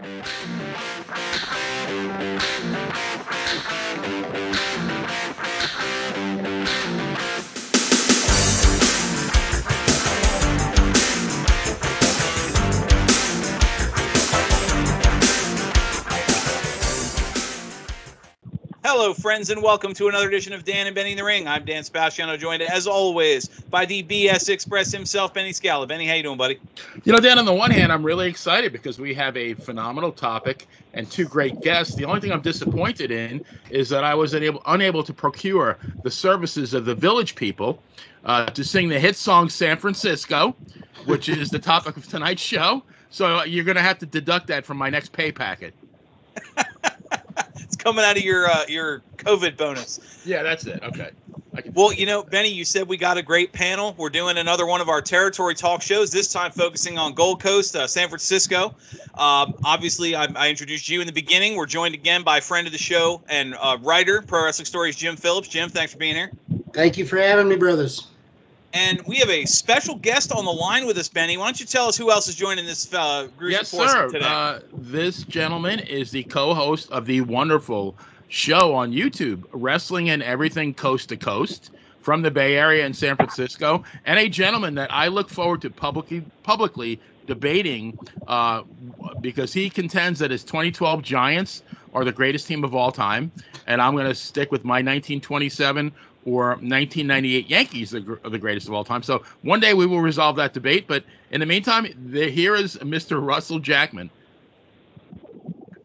Thank you. Hello, friends, and welcome to another edition of Dan and Benny in the Ring. I'm Dan Spaciano, joined as always by the BS Express himself, Benny Scala. Benny, how you doing, buddy? You know, Dan, on the one hand, I'm really excited because we have a phenomenal topic and two great guests. The only thing I'm disappointed in is that I was unable, unable to procure the services of the Village People uh, to sing the hit song San Francisco, which is the topic of tonight's show. So you're going to have to deduct that from my next pay packet. it's coming out of your uh, your COVID bonus. Yeah, that's it. Okay. Well, you know, Benny, you said we got a great panel. We're doing another one of our territory talk shows. This time focusing on Gold Coast, uh, San Francisco. Um, obviously, I, I, introduced you in the beginning. We're joined again by a friend of the show and uh, writer, Pro Wrestling Stories, Jim Phillips. Jim, thanks for being here. Thank you for having me, brothers. And we have a special guest on the line with us, Benny. Why don't you tell us who else is joining this uh, group yes, sir. today? Uh, this gentleman is the co-host of the wonderful show on YouTube, Wrestling and Everything Coast to Coast, from the Bay Area in San Francisco, and a gentleman that I look forward to publicly publicly debating uh, because he contends that his 2012 Giants are the greatest team of all time, and I'm going to stick with my 1927 or 1998 Yankees are the greatest of all time. So one day we will resolve that debate. But in the meantime, the, here is Mr. Russell Jackman,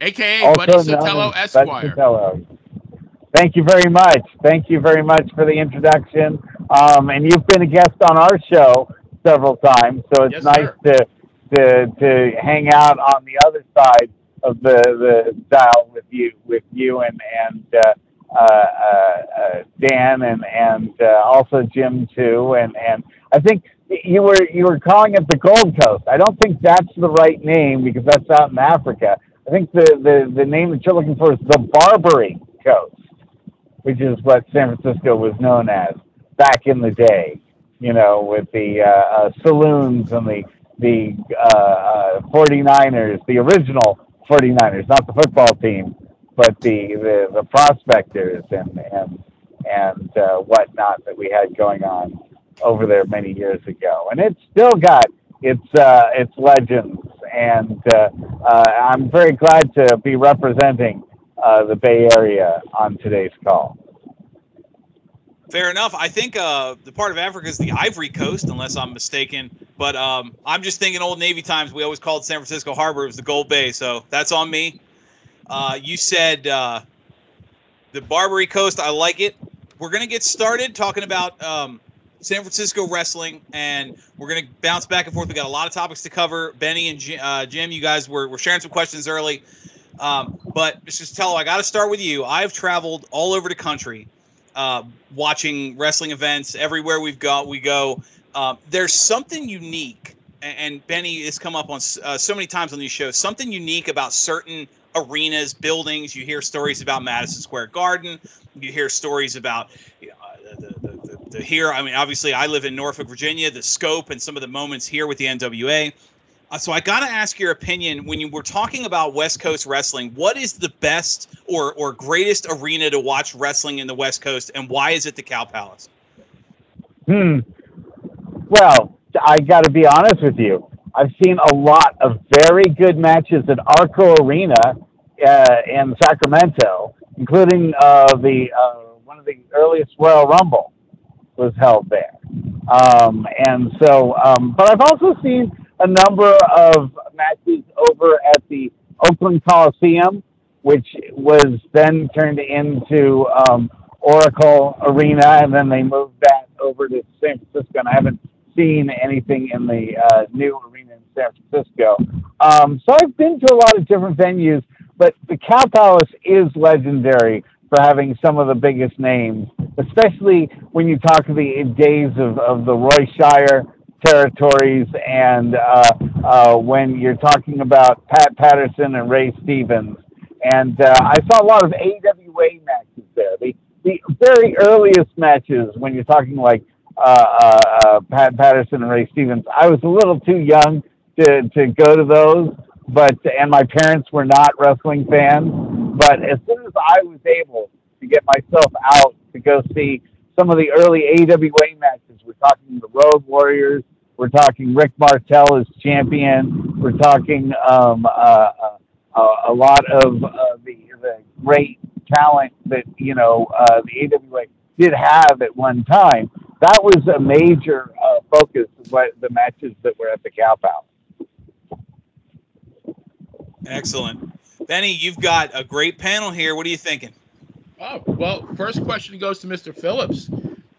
aka also Buddy Sotelo Esquire. Thank you very much. Thank you very much for the introduction. Um, and you've been a guest on our show several times, so it's yes, nice to, to to hang out on the other side of the the dial with you with you and and uh, uh, uh, Dan and and uh, also Jim too, and and I think you were you were calling it the Gold Coast. I don't think that's the right name because that's out in Africa. I think the the, the name that you're looking for is the Barbary Coast, which is what San Francisco was known as back in the day. You know, with the uh, uh, saloons and the the uh, uh, 49ers, the original 49ers, not the football team, but the the, the prospectors and and and uh, whatnot that we had going on over there many years ago, and it's still got its uh, its legends. And uh, uh, I'm very glad to be representing uh, the Bay Area on today's call. Fair enough. I think uh, the part of Africa is the Ivory Coast, unless I'm mistaken. But um, I'm just thinking old Navy times. We always called San Francisco Harbor. It was the Gold Bay, so that's on me. Uh, you said the Barbary Coast. I like it. We're gonna get started talking about um, San Francisco wrestling, and we're gonna bounce back and forth. We got a lot of topics to cover. Benny and Jim, uh, Jim you guys were, were sharing some questions early, um, but just tell. I got to start with you. I've traveled all over the country, uh, watching wrestling events everywhere we've got. We go. Um, there's something unique, and, and Benny has come up on uh, so many times on these shows. Something unique about certain arenas, buildings. You hear stories about Madison Square Garden. You hear stories about uh, the, the, the, the, here. I mean, obviously, I live in Norfolk, Virginia. The scope and some of the moments here with the NWA. Uh, so I got to ask your opinion when you were talking about West Coast wrestling. What is the best or or greatest arena to watch wrestling in the West Coast, and why is it the Cow Palace? Hmm. Well, I got to be honest with you. I've seen a lot of very good matches at Arco Arena uh, in Sacramento, including uh, the uh, one of the earliest Royal Rumble was held there. Um, and so, um, but I've also seen a number of matches over at the Oakland Coliseum, which was then turned into um, Oracle Arena, and then they moved that over to San Francisco. And I haven't seen anything in the uh, new arena San Francisco. Um, so I've been to a lot of different venues, but the Cow Palace is legendary for having some of the biggest names, especially when you talk of the days of, of the Roy Shire territories and uh, uh, when you're talking about Pat Patterson and Ray Stevens. And uh, I saw a lot of AWA matches there. The, the very earliest matches when you're talking like uh, uh, uh, Pat Patterson and Ray Stevens. I was a little too young to, to go to those, but and my parents were not wrestling fans. But as soon as I was able to get myself out to go see some of the early AWA matches, we're talking the Road Warriors, we're talking Rick Martel as champion, we're talking um, uh, uh, a lot of uh, the the great talent that you know uh, the AWA did have at one time. That was a major uh, focus of what the matches that were at the Cow Palace. Excellent. Benny, you've got a great panel here. What are you thinking? Oh, well, first question goes to Mr. Phillips.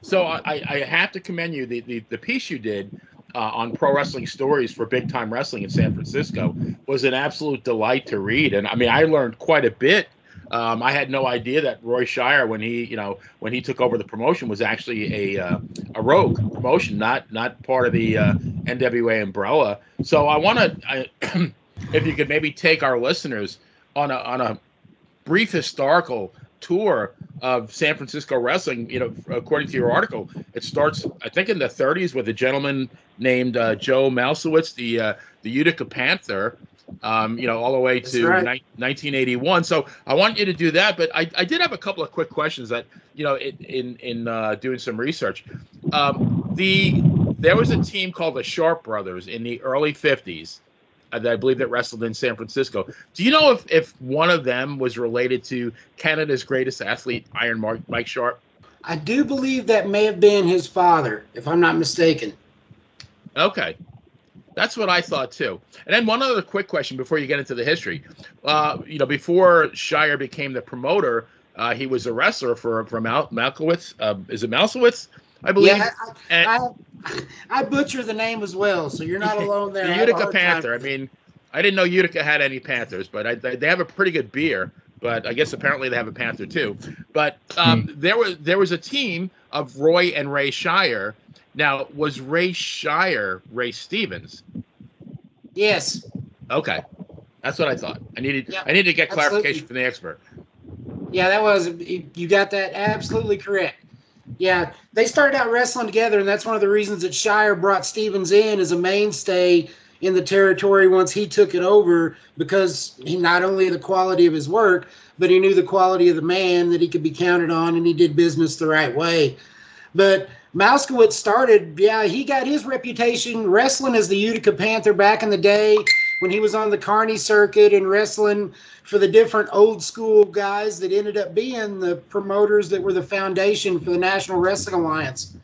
So I, I have to commend you. The, the, the piece you did uh, on pro wrestling stories for big time wrestling in San Francisco was an absolute delight to read. And I mean, I learned quite a bit. Um, I had no idea that Roy Shire, when he, you know, when he took over the promotion, was actually a uh, a rogue promotion, not not part of the uh, NWA umbrella. So I want to, if you could maybe take our listeners on a on a brief historical tour of San Francisco wrestling. You know, according to your article, it starts I think in the 30s with a gentleman named uh, Joe Mousewitz, the uh, the Utica Panther. Um, you know, all the way to right. ni- 1981. So I want you to do that, but I, I did have a couple of quick questions that you know in in, in uh, doing some research. Um, the there was a team called the Sharpe Brothers in the early 50s that I believe that wrestled in San Francisco. Do you know if if one of them was related to Canada's greatest athlete, Iron Mark, Mike Sharpe? I do believe that may have been his father, if I'm not mistaken. Okay. That's what I thought too. And then one other quick question before you get into the history. Uh, you know, before Shire became the promoter, uh, he was a wrestler for for Mal- Malkowitz. Uh, is it Malkowitz? I believe. Yeah, I, And- I, I butcher the name as well, so you're not alone there. the I have a Utica hard time- Panther. I mean, I didn't know Utica had any Panthers, but I, they have a pretty good beer. But I guess apparently they have a Panther too. But um, there was there was a team of Roy and Ray Shire. Now, was Ray Shire Ray Stevens? Yes, Okay, that's what I thought. I needed Yeah, I needed to get absolutely. clarification from the expert. yeah, that was you got that absolutely correct. Yeah, they started out wrestling together, and that's one of the reasons that Shire brought Stevens in as a mainstay in the territory once he took it over, because he not only the quality of his work, but he knew the quality of the man that he could be counted on, and he did business the right way. But Mouskowitz started, yeah, he got his reputation wrestling as the Utica Panther back in the day when he was on the Carney circuit and wrestling for the different old school guys that ended up being the promoters that were the foundation for the National Wrestling Alliance.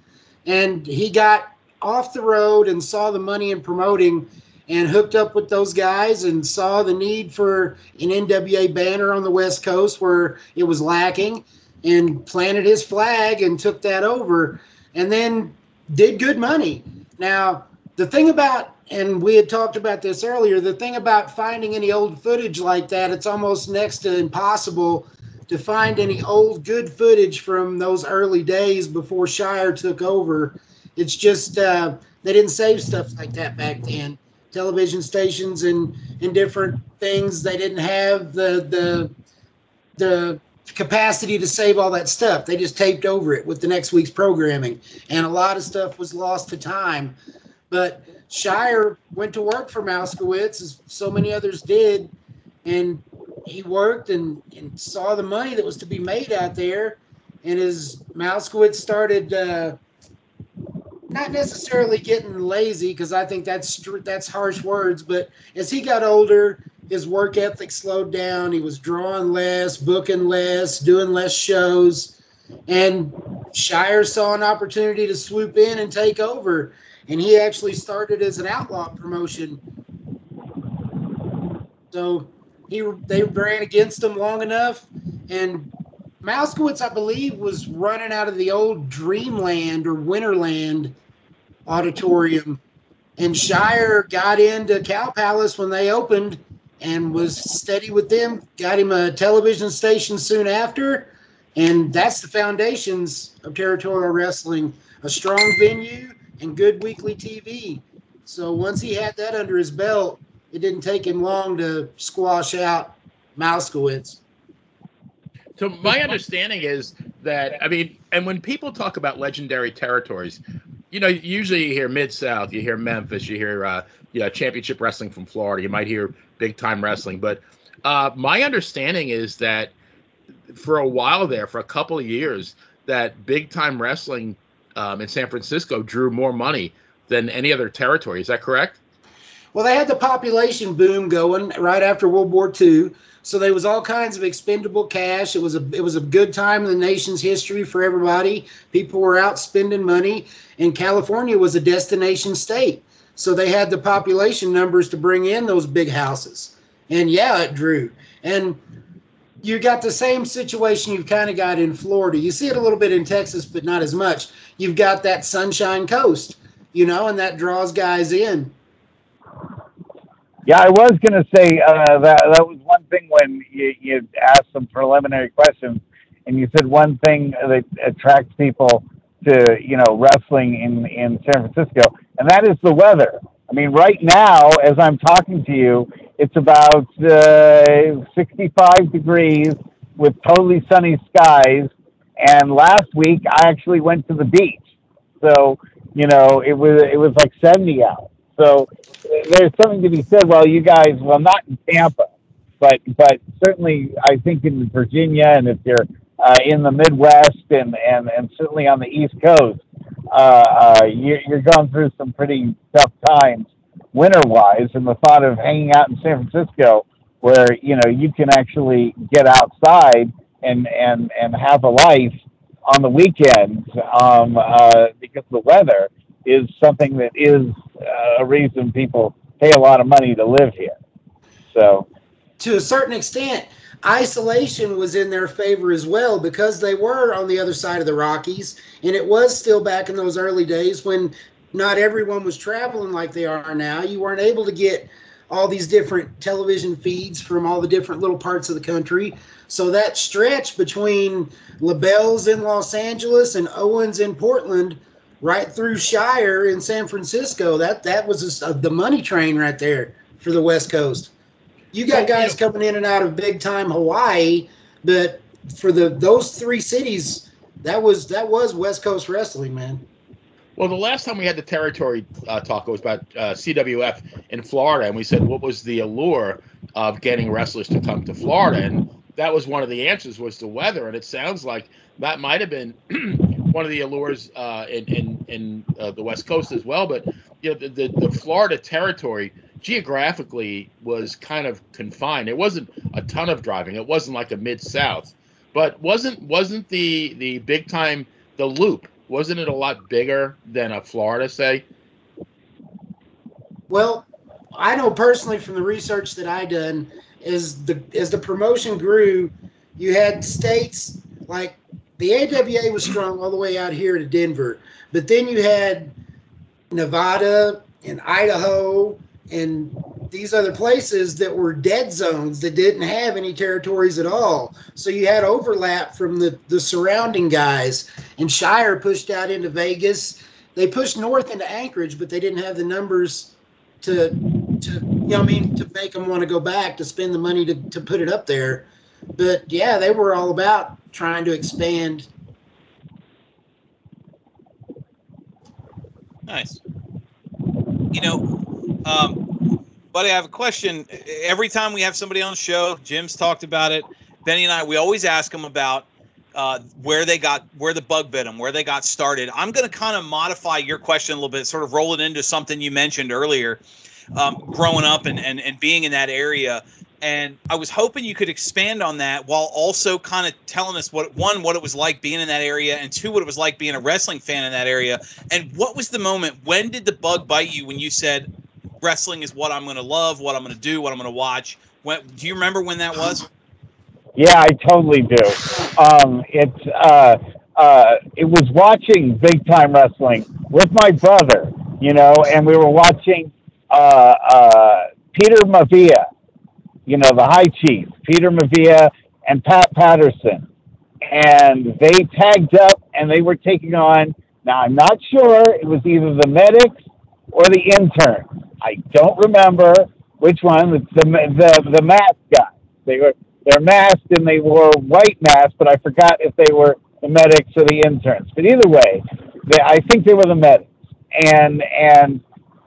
And he got off the road and saw the money in promoting and hooked up with those guys and saw the need for an NWA banner on the West Coast where it was lacking and planted his flag and took that over and then did good money. Now, the thing about, and we had talked about this earlier, the thing about finding any old footage like that, it's almost next to impossible to find any old good footage from those early days before Shire took over. It's just, uh, they didn't save stuff like that back then. Television stations and, and different things, they didn't have the, the, the capacity to save all that stuff. They just taped over it with the next week's programming, and a lot of stuff was lost to time. But Shire went to work for Mouskowitz, as so many others did, and he worked and, and saw the money that was to be made out there. And as Mouskowitz started, uh, not necessarily getting lazy, because I think that's that's harsh words, but as he got older, his work ethic slowed down. He was drawing less, booking less, doing less shows. And Shire saw an opportunity to swoop in and take over. And he actually started as an outlaw promotion. So he they ran against him long enough. And Mouskowitz, I believe, was running out of the old Dreamland or Winterland auditorium. And Shire got into Cow Palace when they opened and was steady with them. Got him a television station soon after, and that's the foundations of territorial wrestling: a strong venue and good weekly TV. So once he had that under his belt, it didn't take him long to squash out Mouskowitz. So my understanding is that I mean, and when people talk about legendary territories, you know, usually you hear Mid South, you hear Memphis, you hear uh, yeah, Championship Wrestling from Florida. You might hear Big Time Wrestling, but uh, my understanding is that for a while there, for a couple of years, that Big Time Wrestling um, in San Francisco drew more money than any other territory. Is that correct? Well, they had the population boom going right after World War II. So there was all kinds of expendable cash. It was a it was a good time in the nation's history for everybody. People were out spending money, and California was a destination state. So they had the population numbers to bring in those big houses. And yeah, it drew. And you got the same situation you've kind of got in Florida. You see it a little bit in Texas, but not as much. You've got that Sunshine Coast, you know, and that draws guys in. Yeah, I was going to say uh, that that was one thing when you, you asked some preliminary questions, and you said one thing that attracts people to you know wrestling in in San Francisco, and that is the weather. I mean, right now, as I'm talking to you, it's about uh, 65 degrees with totally sunny skies. And last week, I actually went to the beach, so you know it was it was like 70 out. So there's something to be said. Well, you guys, well, not in Tampa, but but certainly I think in Virginia, and if you're uh, in the Midwest and, and, and certainly on the East Coast, uh, uh, you're, you're going through some pretty tough times winter wise. And the thought of hanging out in San Francisco, where you know you can actually get outside and and and have a life on the weekends um, uh, because the weather is something that is uh, a reason people pay a lot of money to live here. So, to a certain extent, isolation was in their favor as well because they were on the other side of the Rockies, and it was still back in those early days when not everyone was traveling like they are now. You weren't able to get all these different television feeds from all the different little parts of the country. So that stretch between LeBell's in Los Angeles and Owens in Portland, right through Shire in San Francisco, that that was a, the money train right there for the West Coast. You got guys coming in and out of big time Hawaii, but for the those three cities, that was that was West Coast wrestling, man. Well, the last time we had the territory uh, talk was about uh, CWF in Florida, and we said what was the allure of getting wrestlers to come to Florida, and that was one of the answers was the weather, and it sounds like that might have been one of the allures uh, in in, in uh, the West Coast as well. But you know, the, the, the Florida territory geographically was kind of confined. It wasn't a ton of driving. It wasn't like a mid South, but wasn't wasn't the the big time the loop? Wasn't it a lot bigger than a Florida, say? Well, I know personally from the research that I done is the as the promotion grew, you had states like the AWA was strong all the way out here to Denver, but then you had Nevada and Idaho and these other places that were dead zones that didn't have any territories at all. So you had overlap from the, the surrounding guys. And Shire pushed out into Vegas. They pushed north into Anchorage, but they didn't have the numbers to to you know I mean to make them want to go back to spend the money to, to put it up there. But yeah, they were all about trying to expand. Nice. You know, um, buddy, I have a question. Every time we have somebody on the show, Jim's talked about it. Benny and I, we always ask them about uh, where they got, where the bug bit them, where they got started. I'm going to kind of modify your question a little bit, sort of roll it into something you mentioned earlier, um, growing up and, and, and being in that area. And I was hoping you could expand on that while also kind of telling us what one, what it was like being in that area, and two, what it was like being a wrestling fan in that area. And what was the moment? When did the bug bite you when you said, wrestling is what I'm going to love, what I'm going to do, what I'm going to watch. When, do you remember when that was? Yeah, I totally do. Um, it's uh, uh, it was watching big time wrestling with my brother, you know, and we were watching uh, uh, Peter Maivia, you know, the High Chief, Peter Maivia and Pat Patterson, and they tagged up and they were taking on. Now I'm not sure it was either the medics or the intern. I don't remember which one. The the the mask guy. They were they're masked and they wore white masks, but I forgot if they were the medics or the interns. But either way, they, I think they were the medics. and and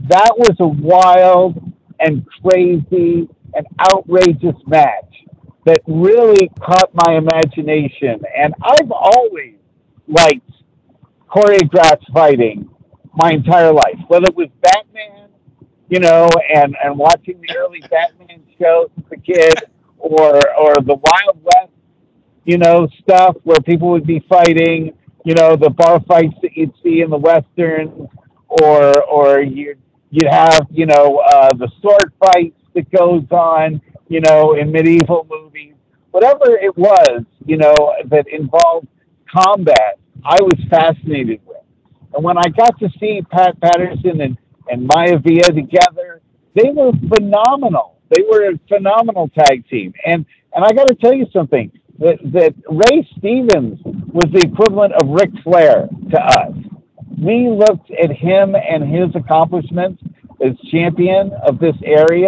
that was a wild and crazy and outrageous match that really caught my imagination. And I've always liked choreographed fighting my entire life, whether it was Batman, you know, and and watching the early Batman shows as a kid, or or the Wild West, you know, stuff where people would be fighting, you know, the bar fights that you'd see in the westerns, or or you'd, you'd have, you know, uh, the sword fights that goes on, you know, in medieval movies, whatever it was, you know, that involved combat, I was fascinated with. And when I got to see Pat Patterson and, and Maivia together, they were phenomenal. They were a phenomenal tag team. And and I got to tell you something that that Ray Stevens was the equivalent of Ric Flair to us. We looked at him and his accomplishments as champion of this area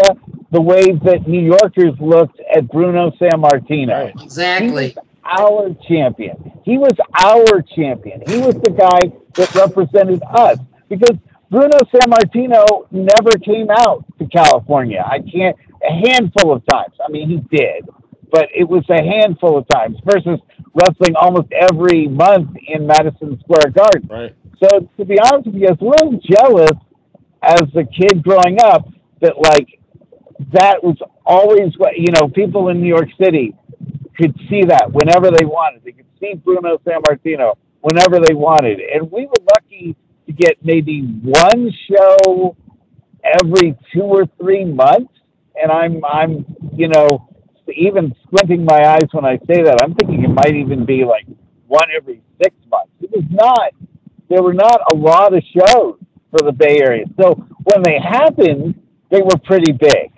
the way that New Yorkers looked at Bruno Sammartino. Exactly. Our champion. He was our champion. He was the guy that represented us because Bruno Sammartino never came out to California. I can't a handful of times. I mean, he did, but it was a handful of times versus wrestling almost every month in Madison Square Garden. Right. So to be honest with you, I was a little jealous as a kid growing up that like that was always what you know people in New York City could see that whenever they wanted. They could see Bruno Sammartino whenever they wanted, and we were lucky to get maybe one show every two or three months. And I'm I'm you know even squinting my eyes when I say that, I'm thinking it might even be like one every six months. It was not. There were not a lot of shows for the Bay Area. So when they happened, they were pretty big.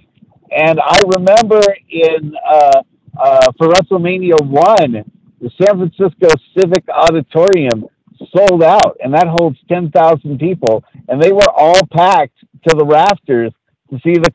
And I remember in uh, uh, for WrestleMania one, the San Francisco Civic Auditorium sold out, and that holds ten thousand people, and they were all packed to the rafters to see the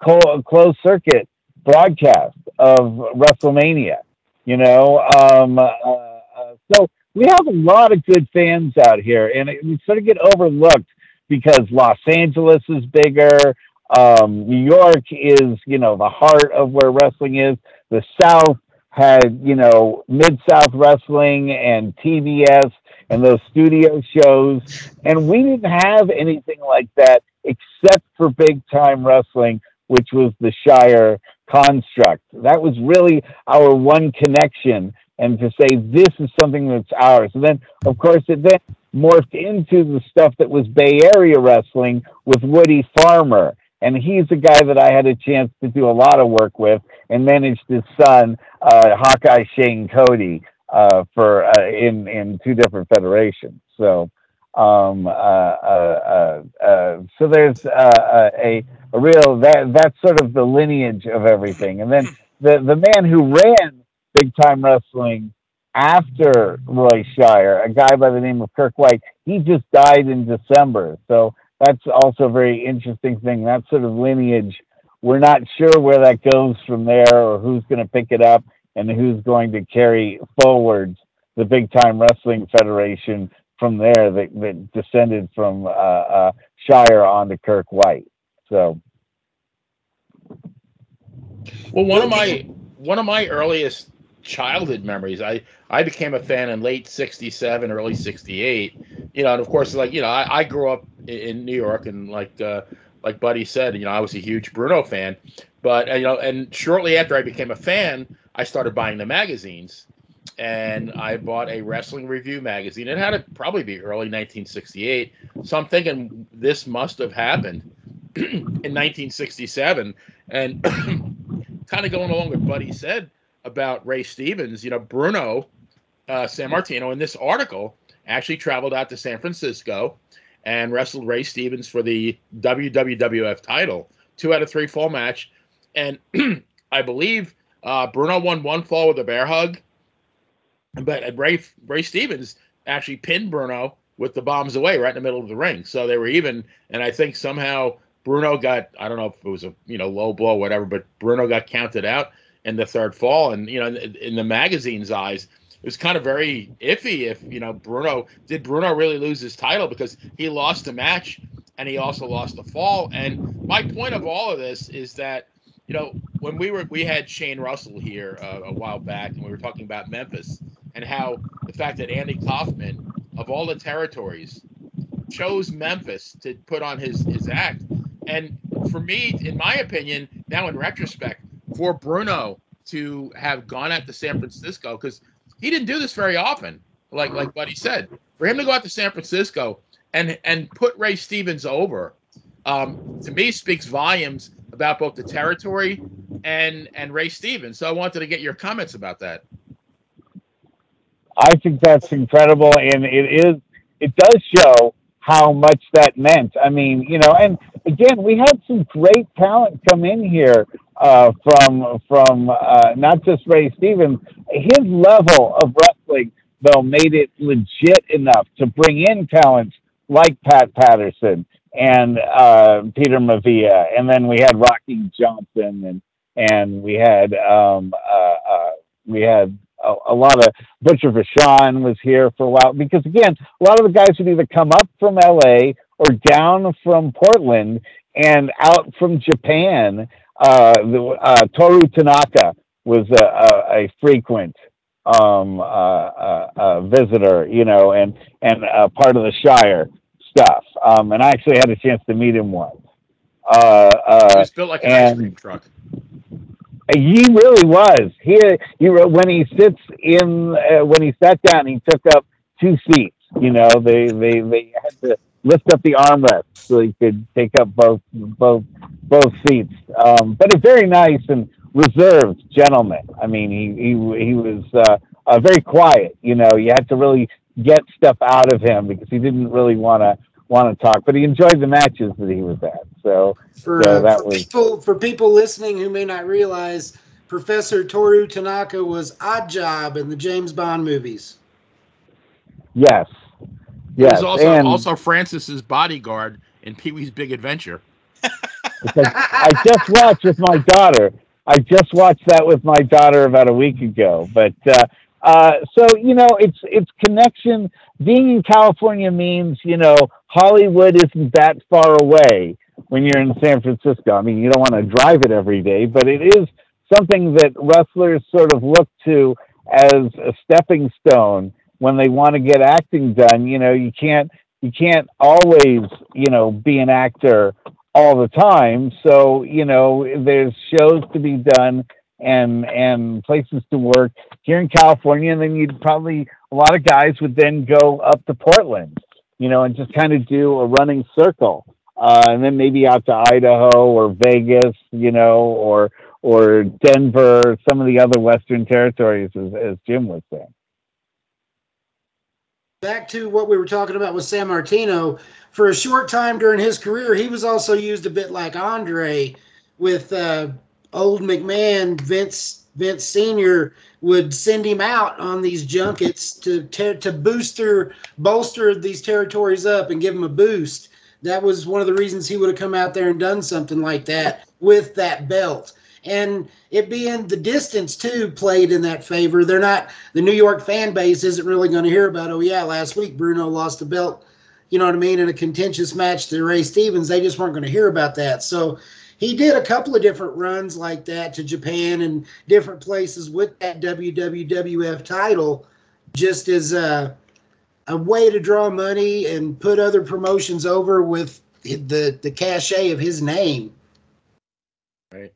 closed circuit broadcast of WrestleMania. You know, um, uh, uh, so we have a lot of good fans out here, and it, we sort of get overlooked because Los Angeles is bigger. Um, New York is, you know, the heart of where wrestling is. The South had, you know, Mid South Wrestling and TBS and those studio shows. And we didn't have anything like that except for big time wrestling, which was the Shire construct. That was really our one connection. And to say this is something that's ours. And then, of course, it then morphed into the stuff that was Bay Area wrestling with Woody Farmer and he's a guy that I had a chance to do a lot of work with and managed his son, uh, Hawkeye Shane Cody, uh, for uh, in in two different federations. So, um, uh, uh, uh, so there's a a real that that's sort of the lineage of everything. And then the the man who ran big time wrestling after Roy Shire, a guy by the name of Kirk White, he just died in December. So that's also a very interesting thing. That sort of lineage, we're not sure where that goes from there or who's going to pick it up and who's going to carry forward the big time wrestling federation from there that, that descended from uh, uh, Shire onto Kirk White. So, well, one of my one of my earliest childhood memories. I I became a fan in late '67, early '68. You know, and of course, like you know, I, I grew up in, in New York, and like uh, like Buddy said, you know, I was a huge Bruno fan. But uh, you know, and shortly after I became a fan, I started buying the magazines, and I bought a wrestling review magazine. It had to probably be early 1968. So I'm thinking this must have happened in 1967, and kind of going along with Buddy said about Ray Stevens, you know, Bruno uh, Sammartino in this article actually traveled out to San Francisco and wrestled Ray Stevens for the WWF title, two out of three fall match, and I believe uh, Bruno won one fall with a bear hug, but Ray Ray Stevens actually pinned Bruno with the bombs away right in the middle of the ring, so they were even, and I think somehow Bruno got I don't know if it was a you know low blow whatever, but Bruno got counted out in the third fall. And, you know, in, in the magazine's eyes, it was kind of very iffy if, you know, Bruno did Bruno really lose his title because he lost the match and he also lost the fall. And my point of all of this is that you know when we were we had Shane Russell here uh, a while back, and we were talking about Memphis and how the fact that Andy Kaufman of all the territories chose Memphis to put on his his act. And for me, in my opinion, now in retrospect, for Bruno to have gone out to San Francisco because he didn't do this very often. Like like Buddy said, for him to go out to San Francisco and and put Ray Stevens over, um, to me speaks volumes about both the territory and and Ray Stevens. So I wanted to get your comments about that. I think that's incredible, and it is. It does show how much that meant. I mean, you know, and again, we had some great talent come in here uh, from from uh, not just Ray Stevens. His level of wrestling, though, made it legit enough to bring in talents like Pat Patterson and uh, Peter Maivia, and then we had Rocky Johnson, and and we had um, uh, uh, we had a, a, lot of Butcher Vachon was here for a while because again, a lot of the guys would either come up from LA or down from Portland and out from Japan. Uh, the, uh, Toru Tanaka was a, a, a frequent um, uh, uh, uh visitor, you know, and and part of the Shire stuff. Um, and I actually had a chance to meet him once. Uh, uh, He's built like an and, ice cream truck. He really was. He, he when he sits in uh, when he sat down, he took up two seats. You know, they they they had to lift up the armrest so he could take up both both both seats. Um, but a very nice and reserved gentleman. I mean, he he he was uh, uh, very quiet. You know, you had to really get stuff out of him because he didn't really want to want to talk, but he enjoyed the matches that he was at. So for, so uh, that for was people for people listening who may not realize, Professor Toru Tanaka was Oddjob in the James Bond movies. Yes, yes. He was also and also Francis's bodyguard in Pee Wee's Big Adventure. I just watched with my daughter. I just watched that with my daughter about a week ago. But uh, uh, so you know, it's it's connection. Being in California means you know Hollywood isn't that far away when you're in San Francisco. I mean, you don't want to drive it every day, but it is something that wrestlers sort of look to as a stepping stone when they want to get acting done. You know, you can't you can't always you know be an actor all the time. So you know, there's shows to be done and and places to work here in California, and then you'd probably a lot of guys would then go up to Portland, you know, and just kind of do a running circle, uh, and then maybe out to Idaho or Vegas, you know, or or Denver, some of the other Western territories, as, as Jim was saying. Back to what we were talking about with Sammartino, for a short time during his career, he was also used a bit like Andre with uh, old McMahon, Vince Vince Senior would send him out on these junkets to ter- to booster bolster these territories up and give him a boost. That was one of the reasons he would have come out there and done something like that with that belt. And it being the distance too played in that favor. They're not the New York fan base isn't really going to hear about. Oh yeah, last week Bruno lost the belt. You know what I mean? In a contentious match to Ray Stevens, they just weren't going to hear about that. So he did a couple of different runs like that to Japan and different places with that WWF title, just as a, a way to draw money and put other promotions over with the the cachet of his name. Right.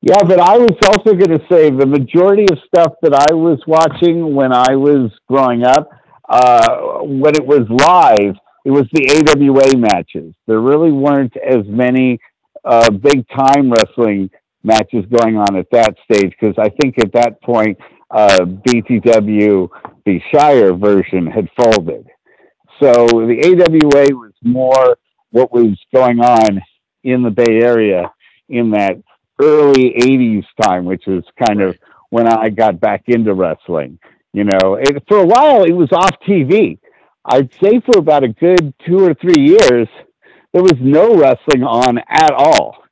Yeah, but I was also going to say the majority of stuff that I was watching when I was growing up, uh, when it was live, it was the AWA matches. There really weren't as many uh, big time wrestling matches going on at that stage because I think at that point uh, BTW, the Shire version, had folded. So the AWA was more what was going on in the Bay Area in that early 80s time, which was kind of when I got back into wrestling. You know, it, for a while it was off TV. I'd say for about a good two or three years, there was no wrestling on at all.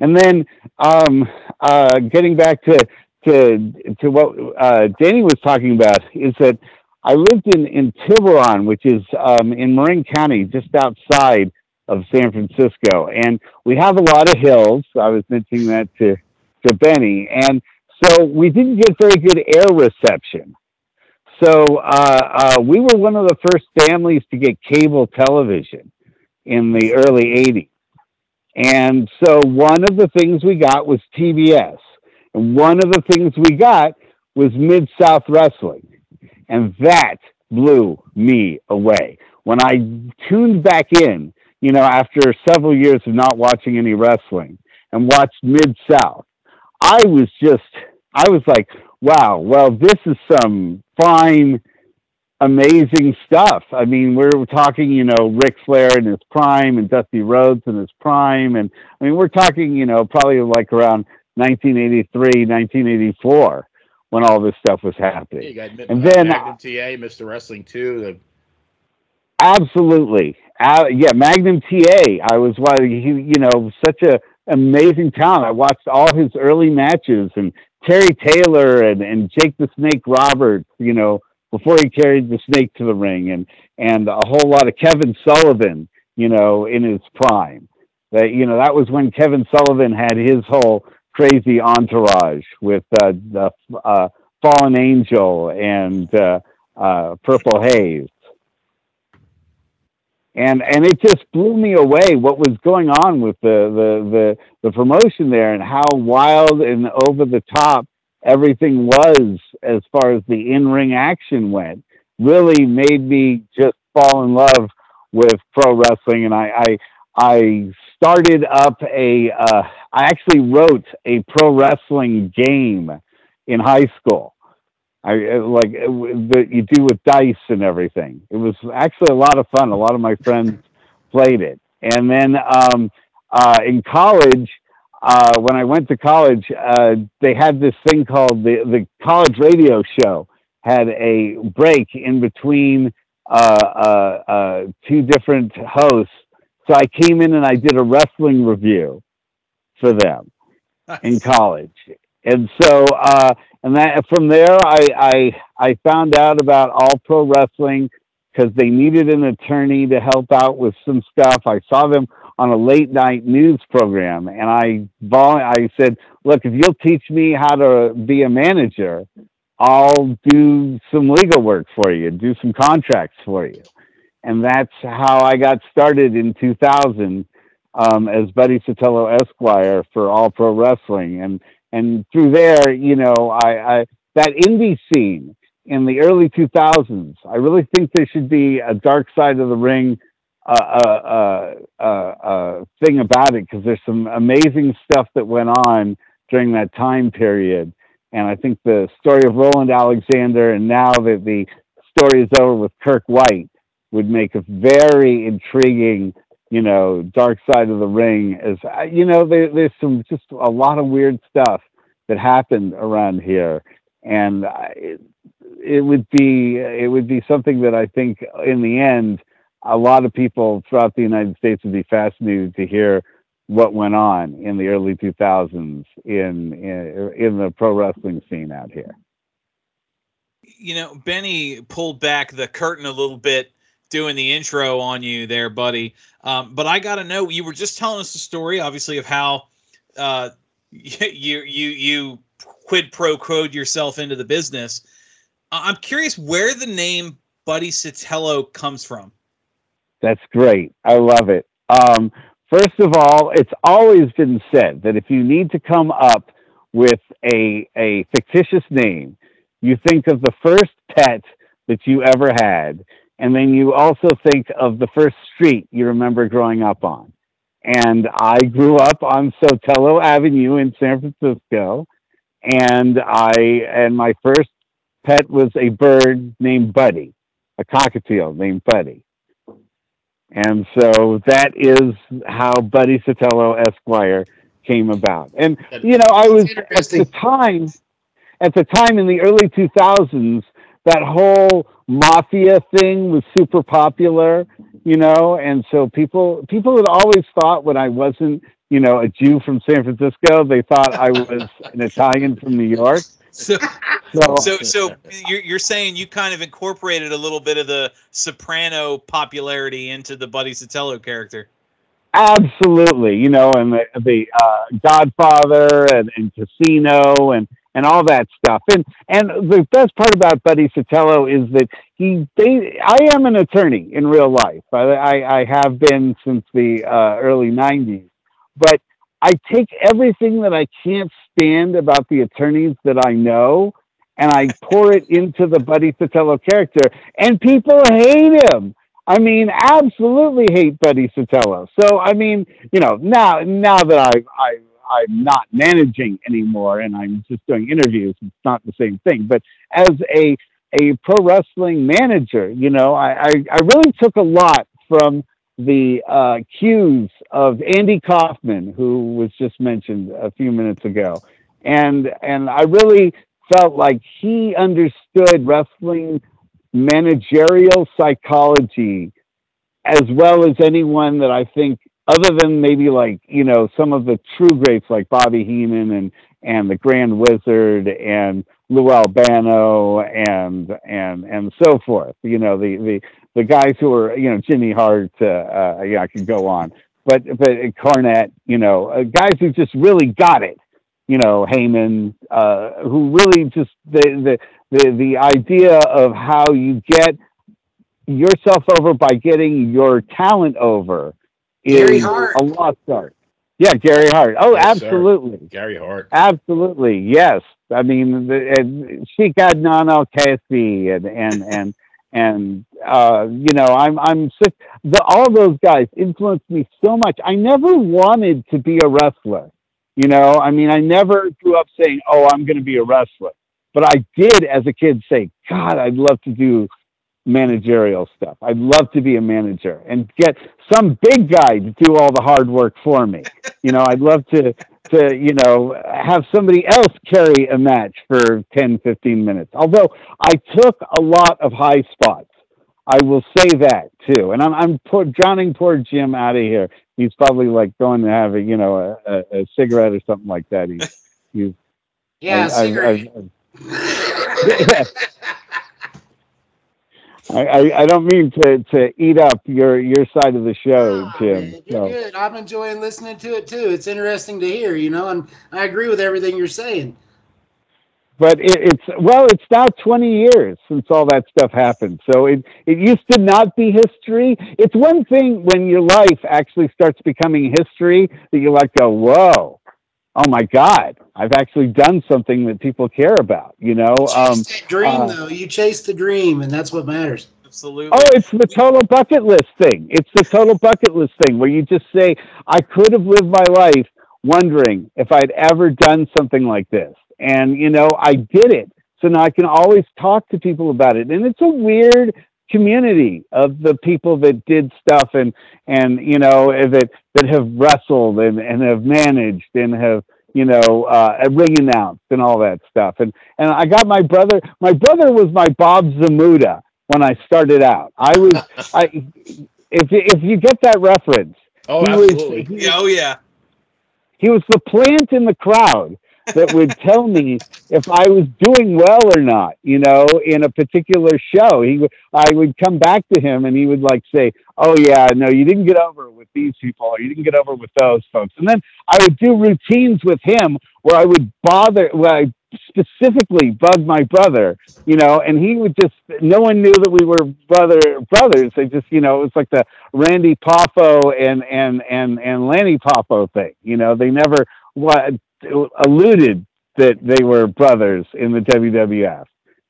And then um, uh, getting back to to to what uh, Danny was talking about is that I lived in, in Tiburon, which is um, in Marin County, just outside of San Francisco. And we have a lot of hills. I was mentioning that to, to Benny. And so we didn't get very good air reception. So uh, uh, we were one of the first families to get cable television in the early 80s. And so one of the things we got was TBS. And one of the things we got was Mid South Wrestling. And that blew me away. When I tuned back in, you know, after several years of not watching any wrestling and watched Mid South, I was just, I was like, wow, well, this is some fine, amazing stuff. I mean, we're talking, you know, Ric Flair in his prime and Dusty Rhodes in his prime. And I mean, we're talking, you know, probably like around 1983, 1984 when all this stuff was happening. Yeah, and then Magnum TA, Mr. Wrestling II. The... Absolutely. Uh, yeah, Magnum TA. I was, he, you know, such a amazing talent. I watched all his early matches and Terry Taylor and, and Jake the Snake Roberts, you know, before he carried the snake to the ring and, and a whole lot of Kevin Sullivan, you know, in his prime. That, you know, that was when Kevin Sullivan had his whole crazy entourage with uh, the uh, Fallen Angel and uh, uh, Purple Haze. And, and it just blew me away what was going on with the, the, the, the promotion there and how wild and over the top everything was as far as the in-ring action went really made me just fall in love with pro wrestling and I, I I started up a. Uh, I actually wrote a pro wrestling game in high school. I like that you do with dice and everything. It was actually a lot of fun. A lot of my friends played it, and then um, uh, in college, uh, when I went to college, uh, they had this thing called the the college radio show. Had a break in between uh, uh, uh, two different hosts so I came in and I did a wrestling review for them nice. in college. And so, uh, and that from there, I, I, I found out about all pro wrestling because they needed an attorney to help out with some stuff. I saw them on a late night news program and I, I said, look, if you'll teach me how to be a manager, I'll do some legal work for you, do some contracts for you and that's how I got started in 2000 um, as Buddy Sotelo Esquire for All Pro Wrestling, and and through there, you know, I, I that indie scene in the early 2000s. I really think there should be a dark side of the ring uh, uh, uh, uh thing about it because there's some amazing stuff that went on during that time period. And I think the story of Roland Alexander, and now that the story is over with Kirk White, would make a very intriguing, you know, dark side of the ring. is, uh, you know, there, there's some just a lot of weird stuff that happened around here, and it, it would be it would be something that I think in the end, a lot of people throughout the United States would be fascinated to hear what went on in the early 2000s in in, in the pro wrestling scene out here you know, Benny pulled back the curtain a little bit doing the intro on you there, buddy. Um, but I got to know, you were just telling us the story, obviously, of how uh, you you you quid pro quoed yourself into the business. I'm curious where the name Buddy Sotelo comes from. That's great. I love it. Um, first of all, it's always been said that if you need to come up with a a fictitious name, you think of the first pet that you ever had and then you also think of the first street you remember growing up on. And I grew up on Sotelo Avenue in San Francisco, and I and my first pet was a bird named Buddy, a cockatiel named Buddy. And so that is how Buddy Sotelo Esquire came about. And you know, I was at the time at the time in the early 2000s that whole mafia thing was super popular, you know, and so people people had always thought when I wasn't, you know, a Jew from San Francisco, they thought I was an Italian from New York. So, so, so, so you're, you're saying you kind of incorporated a little bit of the soprano popularity into the Buddy Sotelo character. Absolutely, you know, and the, the uh, Godfather and, and Casino and and all that stuff. And and the best part about Buddy Sotelo is that he they, I am an attorney in real life. I, I, I have been since the uh, early '90s, but I take everything that I can't stand about the attorneys that I know, and I pour it into the Buddy Sotelo character, and people hate him. I mean, absolutely hate Buddy Sotelo. So I mean, you know, now now that I I I'm not managing anymore and I'm just doing interviews, it's not the same thing. But as a a pro wrestling manager, you know, I I, I really took a lot from the uh, cues of Andy Kaufman, who was just mentioned a few minutes ago, and and I really felt like he understood wrestling managerial psychology as well as anyone that I think, other than maybe like you know some of the true greats like Bobby Heenan and and the Grand Wizard and Lou Albano and and and so forth. You know the the the guys who are you know Jimmy Hart. Uh, uh, yeah, I could go on, but but Cornette. You know, uh, guys who just really got it. You know, Heyman, uh, who really just the the the the idea of how you get yourself over by getting your talent over is a lost art. Yeah, Gary Hart. Oh, yes, absolutely. Sir. Gary Hart. Absolutely. Yes. I mean, the, and Sheik Adnan Al-Kaissie and and and and uh, you know, I'm I'm sick. The, all those guys influenced me so much. I never wanted to be a wrestler. You know, I mean, I never grew up saying, "Oh, I'm going to be a wrestler," but I did as a kid say, "God, I'd love to do managerial stuff. I'd love to be a manager and get some big guy to do all the hard work for me. You know, I'd love to to, you know, have somebody else carry a match for 10, 15 minutes. Although I took a lot of high spots. I will say that too. And I'm, I'm poor, drowning poor Jim out of here. He's probably like going to have a, you know, a, a, a cigarette or something like that. He's yeah, I, cigarette. I, I, I, don't mean to, to eat up your, your side of the show, oh, Jim. Man, you're good. I'm enjoying listening to it too. It's interesting to hear, you know, and I agree with everything you're saying. But it, it's well, it's now 20 years since all that stuff happened. So it it used to not be history. It's one thing when your life actually starts becoming history that you like go, whoa, oh my god. I've actually done something that people care about you know um dream uh, though. You chase the dream and that's what matters. Absolutely. Oh it's the total bucket list thing. It's the total bucket list thing where you just say i could have lived my life wondering if i'd ever done something like this and you know i did it. So now i can always talk to people about it. And it's a weird community of the people that did stuff and and you know that that have wrestled and and have managed and have you know uh ring announced and all that stuff. And and I got my brother my brother was my Bob Zmuda when I started out. I was I if if you get that reference oh absolutely was, he, oh yeah. he was the plant in the crowd that would tell me if I was doing well or not, you know, in a particular show. He I would come back to him and he would like say, "Oh yeah, no, you didn't get over with these people, or you didn't get over with those folks." And then I would do routines with him where I would bother, where I specifically bug my brother, you know, and he would just no one knew that we were brother brothers. They just, you know, it was like the Randy Poffo and and and and Lanny Poffo thing. You know, they never what alluded that they were brothers in the WWF,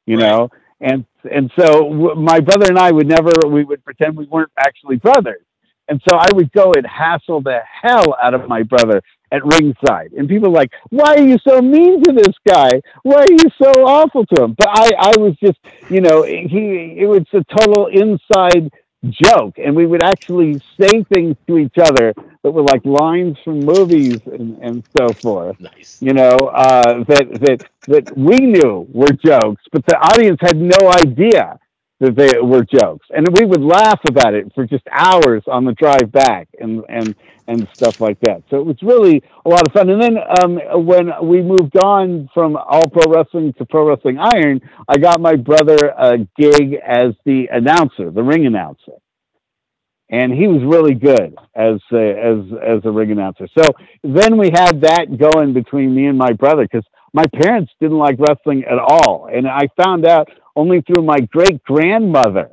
you right. know, and and so w- my brother and I would never we would pretend we weren't actually brothers, and so I would go and hassle the hell out of my brother at ringside, and people like, why are you so mean to this guy? Why are you so awful to him? But I I was just you know he it was a total inside joke. And we would actually say things to each other that were like lines from movies and, and so forth. Nice. You know uh, that that that we knew were jokes but the audience had no idea that they were jokes, and we would laugh about it for just hours on the drive back, and and and stuff like that. So it was really a lot of fun. And then um, when we moved on from All Pro Wrestling to Pro Wrestling Iron, I got my brother a gig as the announcer, the ring announcer, and he was really good as a, as as a ring announcer. So then we had that going between me and my brother because my parents didn't like wrestling at all, and I found out only through my great grandmother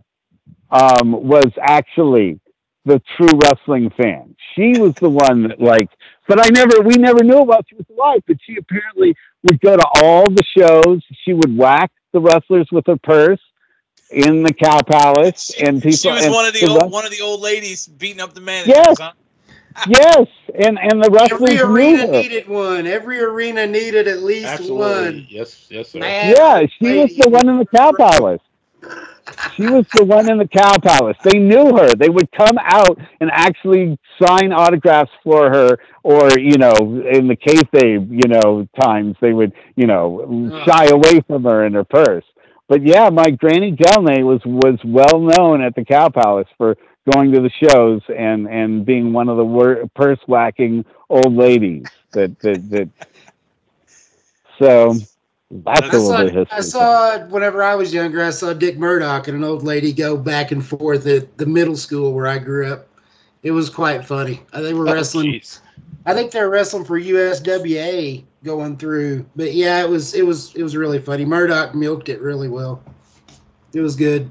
um, was actually the true wrestling fan. She was the one that like, but I never, we never knew about she was alive, but she apparently would go to all the shows. She would whack the wrestlers with her purse in the Cow Palace, and people. She was and, one of the old, one of the old ladies beating up the man. Yes. Huh? Yes, and and the wrestlers Every arena knew her. needed one. Every arena needed at least Absolutely. one. Yes, yes, sir. Man. Yeah, she was the one in the Cow Palace. She was the one in the Cow Palace. They knew her. They would come out and actually sign autographs for her, or you know, in the kayfabe, you know, times they would, you know, shy away from her and her purse. But yeah, my Granny Gelnay was was well known at the Cow Palace for going to the shows and and being one of the wor- purse whacking old ladies that that that. So that's I a little saw, bit history. I saw whenever I was younger, I saw Dick Murdoch and an old lady go back and forth at the middle school where I grew up. It was quite funny. Uh, They were Oh, wrestling. jeez. I think they were wrestling for USWA going through. But yeah, it was it was it was really funny. Murdoch milked it really well. It was good.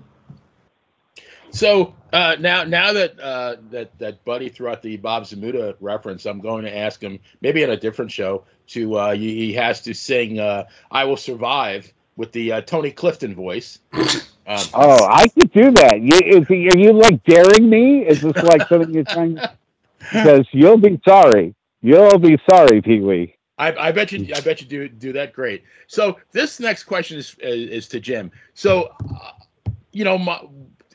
So uh, now, now that uh, that that Buddy threw out the Bob Zmuda reference, I'm going to ask him maybe on a different show to uh, he he has to sing uh, "I Will Survive" with the uh, Tony Clifton voice. Um, Oh, I could do that. You, is, are you like daring me? Is this like something you're trying? Because you'll be sorry. You'll be sorry, Pee Wee. I, I bet you. I bet you do do that great. So this next question is is, is to Jim. So, uh, you know, my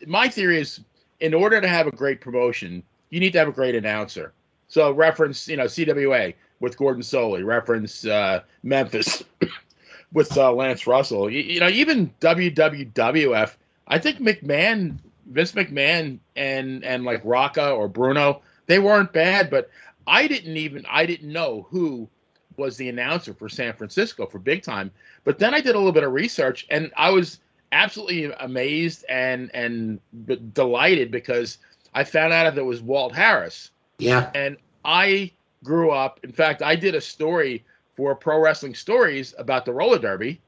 my theory is, in order to have a great promotion, you need to have a great announcer. So reference, you know, CWA with Gordon Solie. Reference uh, Memphis with uh, Lance Russell. You, you know, even WWWF. I think McMahon, Vince McMahon, and and like Rocca or Bruno, they weren't bad, but I didn't even I didn't know who was the announcer for San Francisco for big time. But then I did a little bit of research and I was absolutely amazed and and b- delighted because I found out that it was Walt Harris. Yeah. And I grew up. In fact, I did a story for Pro Wrestling Stories about the roller derby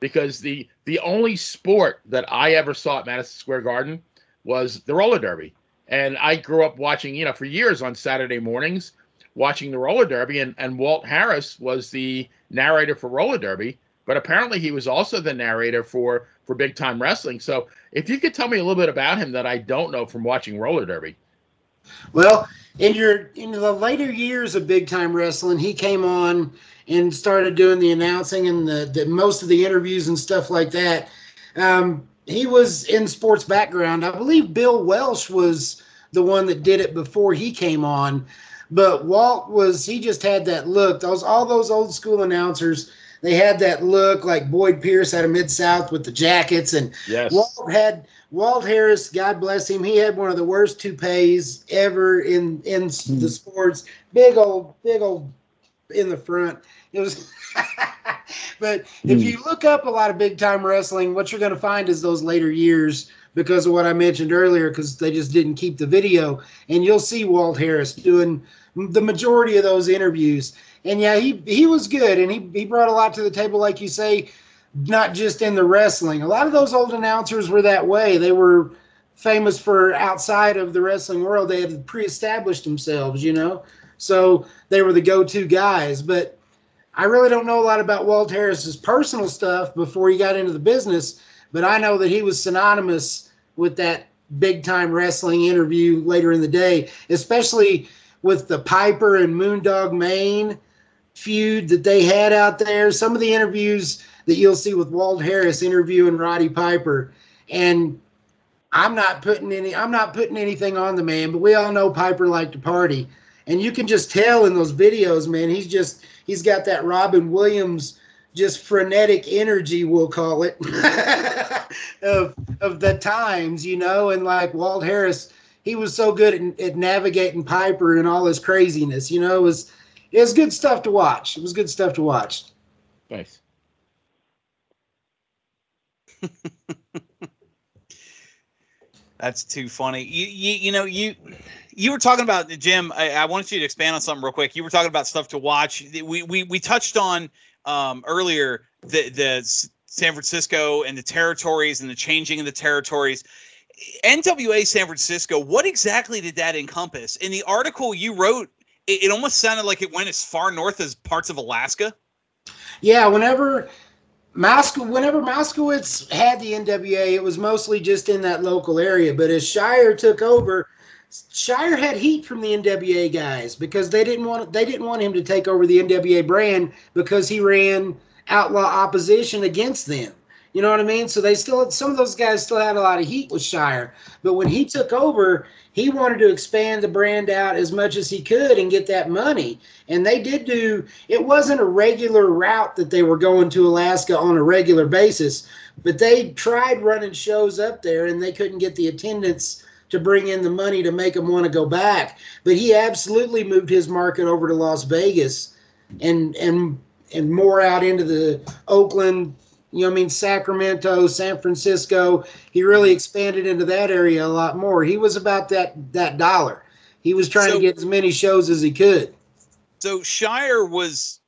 because the the only sport that I ever saw at Madison Square Garden was the roller derby. And I grew up watching, you know, for years on Saturday mornings, watching the roller derby. And, and Walt Harris was the narrator for roller derby, but apparently he was also the narrator for for big time wrestling. So if you could tell me a little bit about him that I don't know from watching roller derby. Well, in your in the later years of big time wrestling, he came on and started doing the announcing and the, the most of the interviews and stuff like that. Um, he was in sports background. I believe Bill Welsh was the one that did it before he came on, but Walt was he just had that look. Those all those old school announcers, they had that look like Boyd Pierce out of Mid South with the jackets and Yes. Walt had Walt Harris, God bless him. He had one of the worst toupees ever in in the hmm. sports. Big old, big old in the front. It was, but if hmm. you look up a lot of big time wrestling, what you're going to find is those later years because of what I mentioned earlier, because they just didn't keep the video, and you'll see Walt Harris doing the majority of those interviews. And yeah, he he was good, and he he brought a lot to the table, like you say not just in the wrestling. A lot of those old announcers were that way. They were famous for outside of the wrestling world. They had pre-established themselves, you know. So they were the go-to guys. But I really don't know a lot about Walt Harris's personal stuff before he got into the business. But I know that he was synonymous with that big-time wrestling interview later in the day, especially with the Piper and Moondog Mayne feud that they had out there. Some of the interviews that you'll see with Walt Harris interviewing Roddy Piper. And I'm not putting any I'm not putting anything on the man, but we all know Piper liked to party. And you can just tell in those videos, man, he's just he's got that Robin Williams just frenetic energy, we'll call it, of of the times, you know, and like Walt Harris, he was so good at, at navigating Piper and all his craziness, you know, it was it was good stuff to watch. It was good stuff to watch. Nice. That's too funny. You, you, you know, you you were talking about Jim. I, I wanted you to expand on something real quick. You were talking about stuff to watch. We we, we touched on um, earlier the the San Francisco and the territories and the changing of the territories. NWA San Francisco. What exactly did that encompass? In the article you wrote, it, it almost sounded like it went as far north as parts of Alaska. Yeah, whenever Moskowitz, whenever Moskowitz had the NWA, it was mostly just in that local area. But as Shire took over, Shire had heat from the NWA guys because they didn't want they didn't want him to take over the NWA brand because he ran outlaw opposition against them. You know what I mean? So they still some of those guys still had a lot of heat with Shire. But when he took over, he wanted to expand the brand out as much as he could and get that money. And they did do it wasn't a regular route that they were going to Alaska on a regular basis, but they tried running shows up there and they couldn't get the attendance to bring in the money to make them want to go back. But he absolutely moved his market over to Las Vegas and and and more out into the Oakland, you know, I mean, Sacramento, San Francisco. He really expanded into that area a lot more. He was about that that dollar. He was trying so, to get as many shows as he could. So Shire was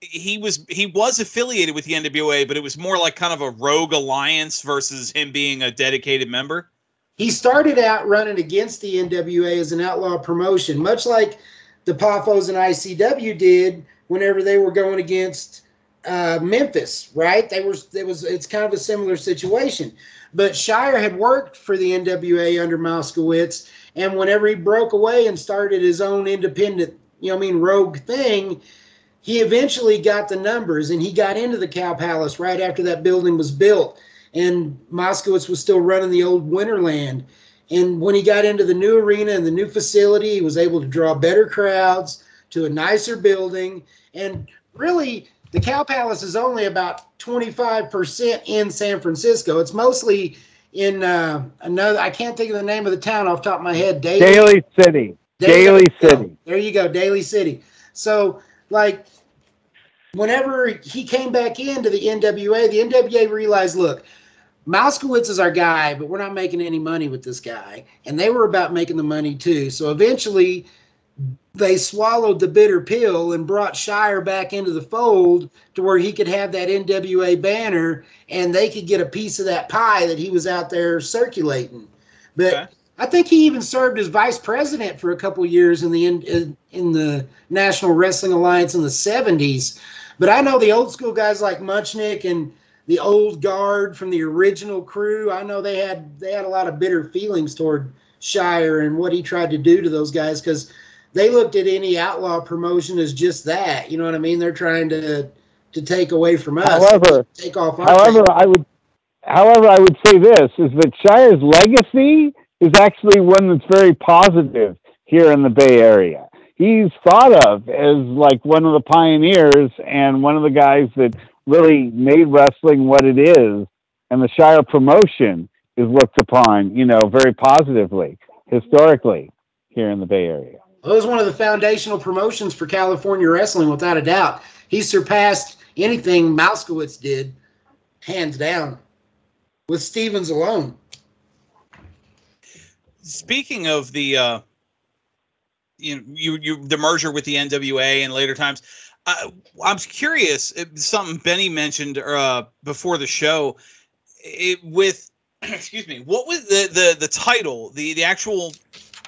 he was he was affiliated with the NWA, but it was more like kind of a rogue alliance versus him being a dedicated member. He started out running against the NWA as an outlaw promotion, much like the Poffos and ICW did whenever they were going against uh, Memphis, right? They were it was it's kind of a similar situation. But Shire had worked for the NWA under Moskowitz, and whenever he broke away and started his own independent, you know, I mean, rogue thing, he eventually got the numbers and he got into the Cow Palace right after that building was built. And Moskowitz was still running the old Winterland. And when he got into the new arena and the new facility, he was able to draw better crowds to a nicer building. And really, the Cow Palace is only about 25% in San Francisco. It's mostly in uh, another, I can't think of the name of the town off the top of my head. Daly, Daly City. Daly, Daly City. There you go, Daly City. So, like, whenever he came back into the NWA, the NWA realized, look, Moskowitz is our guy, but we're not making any money with this guy. And they were about making the money too. So eventually, they swallowed the bitter pill and brought Shire back into the fold to where he could have that NWA banner and they could get a piece of that pie that he was out there circulating. But okay. I think he even served as vice president for a couple years in the in, in the National Wrestling Alliance in the 70s. But I know the old school guys like Muchnick and the old guard from the original crew. I know they had they had a lot of bitter feelings toward Shire and what he tried to do to those guys because they looked at any outlaw promotion as just that. You know what I mean? They're trying to to take away from us. However, take off. however. I would. However, I would say this is that Shire's legacy is actually one that's very positive here in the Bay Area. He's thought of as like one of the pioneers and one of the guys that really made wrestling what it is. And the Shire promotion is looked upon, you know, very positively historically here in the Bay Area. Well, it was one of the foundational promotions for California wrestling, without a doubt. He surpassed anything Moskowitz did, hands down, with Stevens alone. Speaking of the, uh, you you, you the merger with the NWA in later times, uh, I'm curious. Something Benny mentioned uh, before the show, it, with excuse me, what was the the the title, the the actual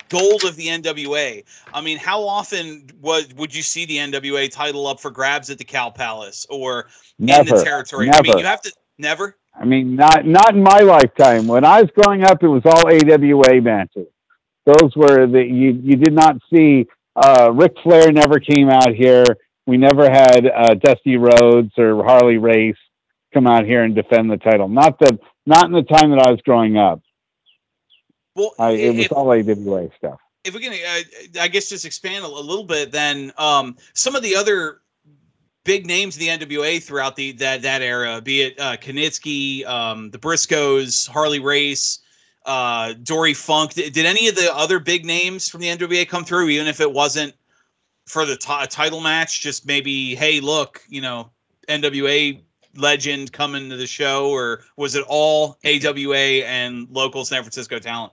gold of the NWA. I mean, how often would would you see the NWA title up for grabs at the Cow Palace or never, in the territory? Never. I mean, you have to never. I mean, not not in my lifetime. When I was growing up, it was all AWA matches. Those were the you you did not see. Uh, Ric Flair never came out here. We never had uh, Dusty Rhodes or Harley Race come out here and defend the title. Not the not in the time that I was growing up. Well, I, it was all AWA stuff. If we can, uh, I guess, just expand a, a little bit, then um, some of the other big names in the NWA throughout the that that era, be it uh, Kiniski, um, the Briscoes, Harley Race, uh, Dory Funk. Did, did, any of the other big names from the NWA come through, even if it wasn't for the t- title match? Just maybe, hey, look, you know, NWA legend coming to the show, or was it all AWA and local San Francisco talent?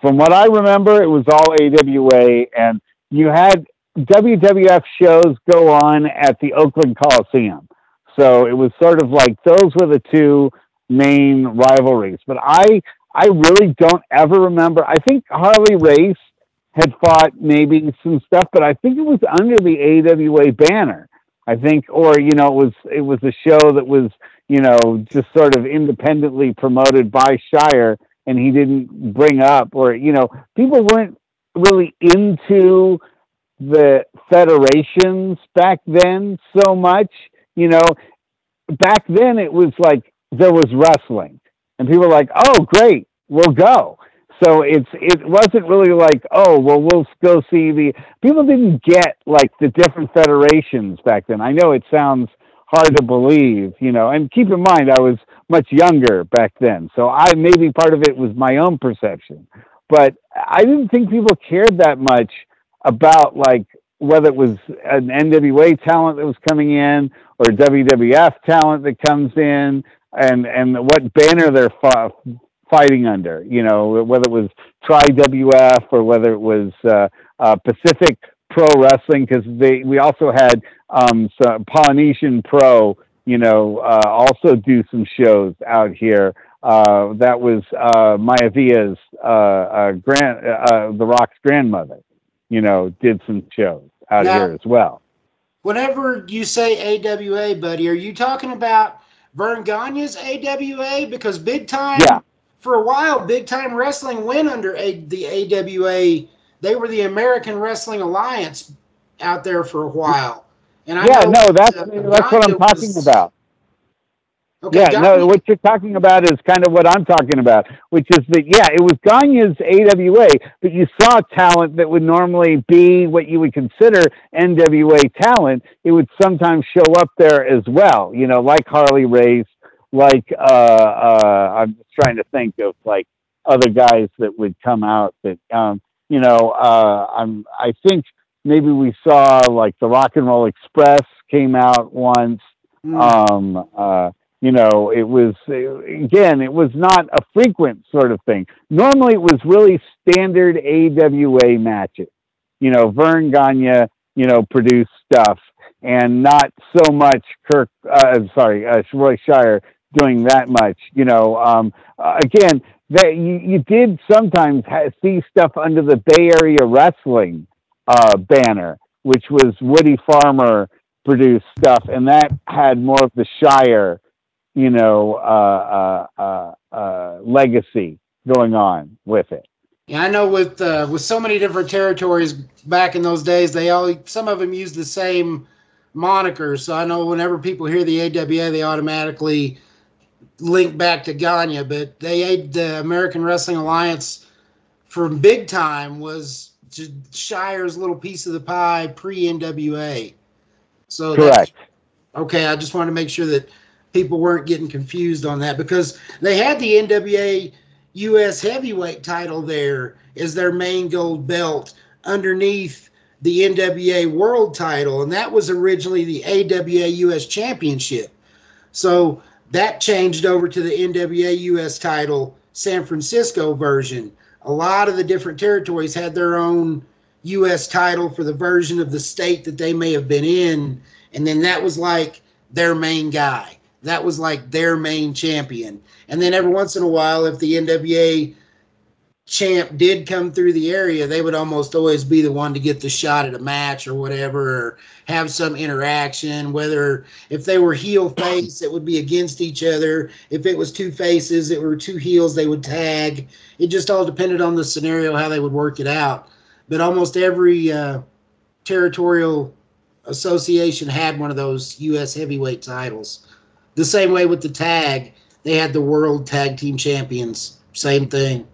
From what I remember, it was all AWA, and you had WWF shows go on at the Oakland Coliseum. So it was sort of like those were the two main rivalries. But I I really don't ever remember. I think Harley Race had fought maybe some stuff, but I think it was under the AWA banner. I think, or you know, it was it was a show that was you know just sort of independently promoted by Shire, and he didn't bring up, or you know, people weren't really into the federations back then so much. You know, back then it was like there was wrestling, and people were like, "Oh, great, we'll go." So it's it wasn't really like, "Oh, well, we'll go see the." People didn't get like the different federations back then. I know it sounds hard to believe, you know, and keep in mind I was much younger back then, so I maybe part of it was my own perception, but I didn't think people cared that much about like whether it was an NWA talent that was coming in or WWF talent that comes in and and what banner they're fighting under you know whether it was Tri WF or whether it was uh, uh, Pacific Pro Wrestling because they we also had um, Polynesian Pro you know uh, also do some shows out here uh, that was uh, Maivia's uh, uh, grand uh, the Rock's grandmother you know, did some shows out now, here as well. Whenever you say AWA, buddy, are you talking about Verne Gagne's AWA? Because big time, yeah. for a while, big time wrestling went under a, the AWA. They were the American Wrestling Alliance out there for a while. And I yeah, no, that's uh, that's what I'm talking was, about. Okay, yeah, no, what you're talking about is kind of what I'm talking about, which is that, yeah, it was Gagne's AWA, but you saw talent that would normally be what you would consider NWA talent. It would sometimes show up there as well, you know, like Harley Race, like, uh, uh, I'm just trying to think of like other guys that would come out that, um, you know, uh, I'm, I think maybe we saw like the Rock and Roll Express came out once. Mm. Um, uh, you know, it was, again, it was not a frequent sort of thing. Normally it was really standard AWA matches. You know, Verne Gagne, you know, produced stuff and not so much Kirk, uh, sorry, uh, Roy Shire doing that much. You know, um, uh, again, that you, you did sometimes ha- see stuff under the Bay Area Wrestling uh, banner, which was Woody Farmer produced stuff, and that had more of the Shire you know, uh, uh, uh, uh, legacy going on with it. Yeah, I know with uh, with so many different territories back in those days, they all some of them use the same moniker. So I know whenever people hear the AWA, they automatically link back to Gagne. But they the American Wrestling Alliance from big time was Shire's little piece of the pie pre NWA. So correct. Okay, I just wanted to make sure that people weren't getting confused on that because they had the NWA US heavyweight title there as their main gold belt underneath the NWA world title, and that was originally the AWA US championship. So that changed over to the NWA US title, San Francisco version. A lot of the different territories had their own US title for the version of the state that they may have been in, and then that was like their main guy that was like their main champion. And then every once in a while, if the NWA champ did come through the area, they would almost always be the one to get the shot at a match or whatever, or have some interaction. Whether if they were heel face, it would be against each other. If it was two faces, it were two heels, they would tag. It just all depended on the scenario how they would work it out. But almost every uh, territorial association had one of those U.S. heavyweight titles. The same way with the tag, they had the world tag team champions. Same thing.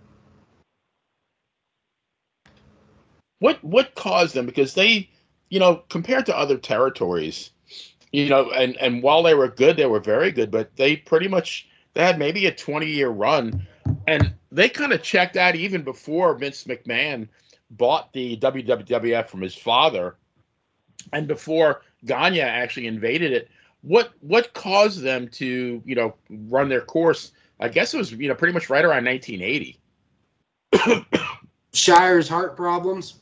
What what caused them? Because they, you know, compared to other territories, you know, and and while they were good, they were very good, but they pretty much they had maybe a 20 year run, and they kind of checked out even before Vince McMahon bought the WWF from his father, and before Gagne actually invaded it. What what caused them to you know run their course? I guess it was you know pretty much right around 1980. Shire's heart problems.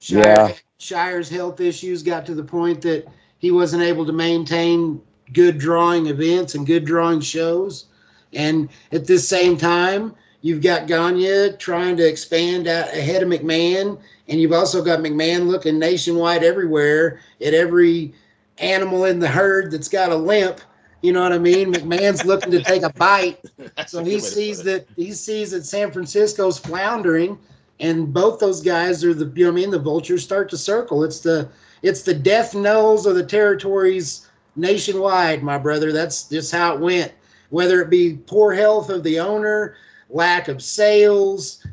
Shire, Yeah. Shire's health issues got to the point that he wasn't able to maintain good drawing events and good drawing shows. And at this same time, you've got Gagne trying to expand out ahead of McMahon, and you've also got McMahon looking nationwide everywhere at every animal in the herd that's got a limp. You know what I mean? McMahon's looking to take a bite. So he sees that he sees that San Francisco's floundering, and both those guys are the you know I mean the vultures start to circle. It's the it's the death knells of the territories nationwide, my brother. That's just how it went. Whether it be poor health of the owner, lack of sales,